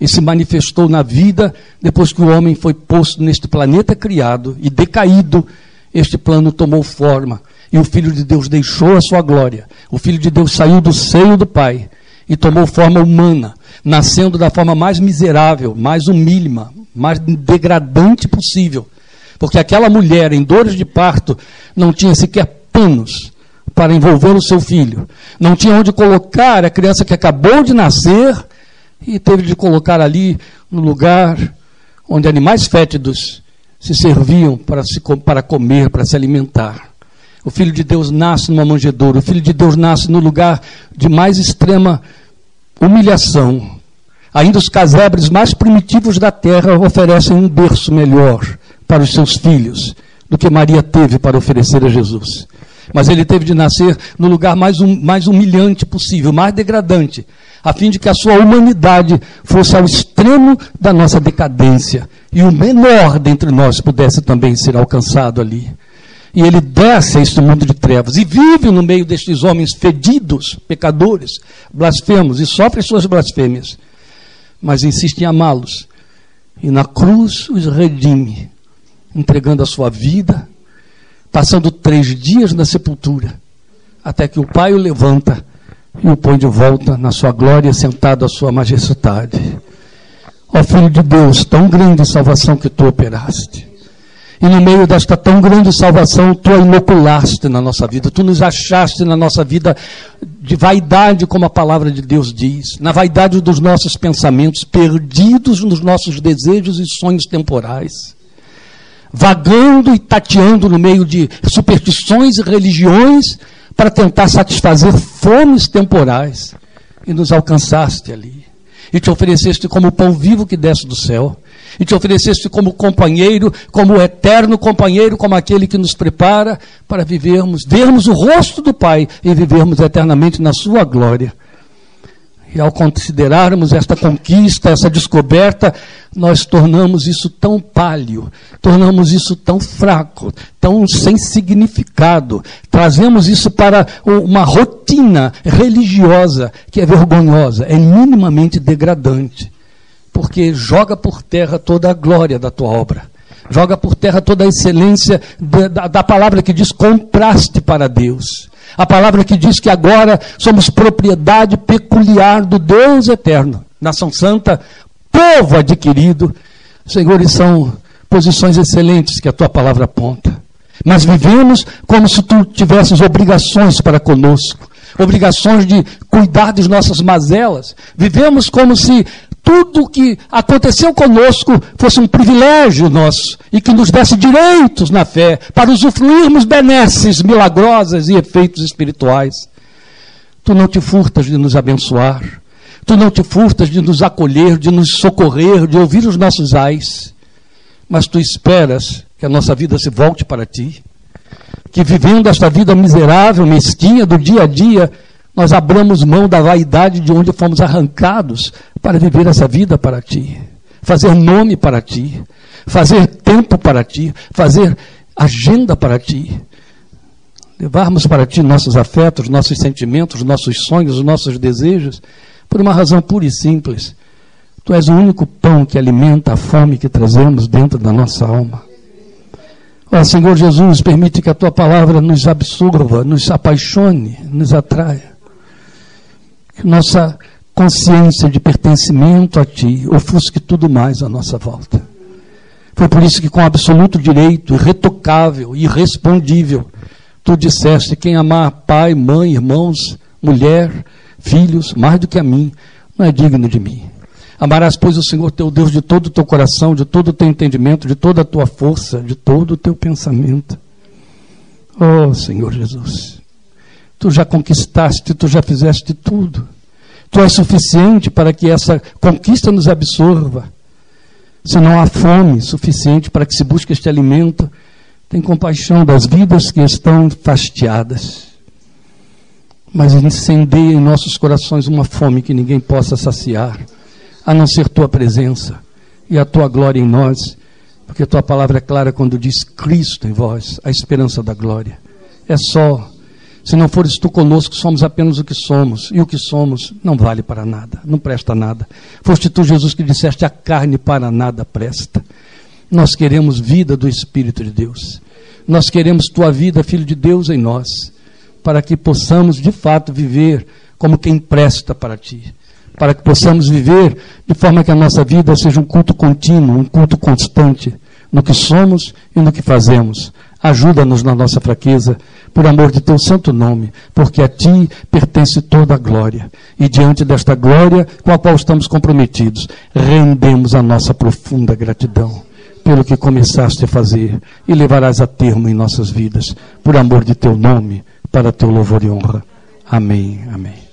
E se manifestou na vida depois que o homem foi posto neste planeta criado e decaído. Este plano tomou forma e o Filho de Deus deixou a sua glória. O Filho de Deus saiu do seio do Pai e tomou forma humana, nascendo da forma mais miserável, mais humílima, mais degradante possível. Porque aquela mulher em dores de parto não tinha sequer panos para envolver o seu filho. Não tinha onde colocar a criança que acabou de nascer e teve de colocar ali no lugar onde animais fétidos se serviam para, se, para comer, para se alimentar. O Filho de Deus nasce numa manjedoura. O Filho de Deus nasce no lugar de mais extrema humilhação. Ainda os casebres mais primitivos da terra oferecem um berço melhor para os seus filhos do que Maria teve para oferecer a Jesus. Mas ele teve de nascer no lugar mais, hum, mais humilhante possível, mais degradante, a fim de que a sua humanidade fosse ao extremo da nossa decadência e o menor dentre nós pudesse também ser alcançado ali. E ele desce a este mundo de trevas e vive no meio destes homens fedidos, pecadores, blasfemos e sofre suas blasfêmias. Mas insiste em amá-los. E na cruz os redime, entregando a sua vida, passando três dias na sepultura, até que o Pai o levanta e o põe de volta na sua glória, sentado à sua majestade. Ó Filho de Deus, tão grande salvação que tu operaste. E no meio desta tão grande salvação, tu a inoculaste na nossa vida, tu nos achaste na nossa vida de vaidade, como a palavra de Deus diz, na vaidade dos nossos pensamentos, perdidos nos nossos desejos e sonhos temporais, vagando e tateando no meio de superstições e religiões para tentar satisfazer fomes temporais, e nos alcançaste ali, e te ofereceste como pão vivo que desce do céu e te ofereceste como companheiro, como eterno companheiro, como aquele que nos prepara para vivermos, vermos o rosto do Pai e vivermos eternamente na Sua glória. E ao considerarmos esta conquista, essa descoberta, nós tornamos isso tão palho, tornamos isso tão fraco, tão sem significado. Trazemos isso para uma rotina religiosa que é vergonhosa, é minimamente degradante porque joga por terra toda a glória da tua obra, Joga por terra toda a excelência da, da, da palavra que diz compraste para Deus. A palavra que diz que agora somos propriedade peculiar do Deus eterno. Nação santa, povo adquirido. Senhor, e são posições excelentes que a tua palavra aponta. Mas vivemos como se tu tivesses obrigações para conosco, obrigações de cuidar das nossas mazelas. Vivemos como se tudo que aconteceu conosco fosse um privilégio nosso e que nos desse direitos na fé para usufruirmos benesses milagrosas e efeitos espirituais. Tu não te furtas de nos abençoar, tu não te furtas de nos acolher, de nos socorrer, de ouvir os nossos ais, mas tu esperas que a nossa vida se volte para ti, que vivendo esta vida miserável, mesquinha do dia a dia, nós abramos mão da vaidade de onde fomos arrancados para viver essa vida para ti, fazer nome para ti, fazer tempo para ti, fazer agenda para ti, levarmos para ti nossos afetos, nossos sentimentos, nossos sonhos, nossos desejos, por uma razão pura e simples. Tu és o único pão que alimenta a fome que trazemos dentro da nossa alma. Ó Senhor Jesus, permite que a tua palavra nos absorva, nos apaixone, nos atraia que nossa consciência de pertencimento a Ti ofusque tudo mais à nossa volta. Foi por isso que, com absoluto direito, irretocável, irrespondível, Tu disseste: quem amar pai, mãe, irmãos, mulher, filhos, mais do que a mim, não é digno de mim. Amarás, pois, o Senhor teu Deus de todo o teu coração, de todo o teu entendimento, de toda a tua força, de todo o teu pensamento. Oh, Senhor Jesus. Tu já conquistaste, tu já fizeste tudo. Tu és suficiente para que essa conquista nos absorva. Se não há fome suficiente para que se busque este alimento, tem compaixão das vidas que estão fastiadas. Mas incendeia em nossos corações uma fome que ninguém possa saciar, a não ser tua presença e a tua glória em nós, porque tua palavra é clara quando diz Cristo em vós, a esperança da glória. É só se não fores tu conosco, somos apenas o que somos. E o que somos não vale para nada, não presta nada. Foste tu, Jesus, que disseste: a carne para nada presta. Nós queremos vida do Espírito de Deus. Nós queremos tua vida, Filho de Deus, em nós. Para que possamos, de fato, viver como quem presta para ti. Para que possamos viver de forma que a nossa vida seja um culto contínuo, um culto constante no que somos e no que fazemos Ajuda-nos na nossa fraqueza, por amor de teu santo nome, porque a ti pertence toda a glória. E diante desta glória com a qual estamos comprometidos, rendemos a nossa profunda gratidão pelo que começaste a fazer e levarás a termo em nossas vidas, por amor de teu nome, para teu louvor e honra. Amém. Amém.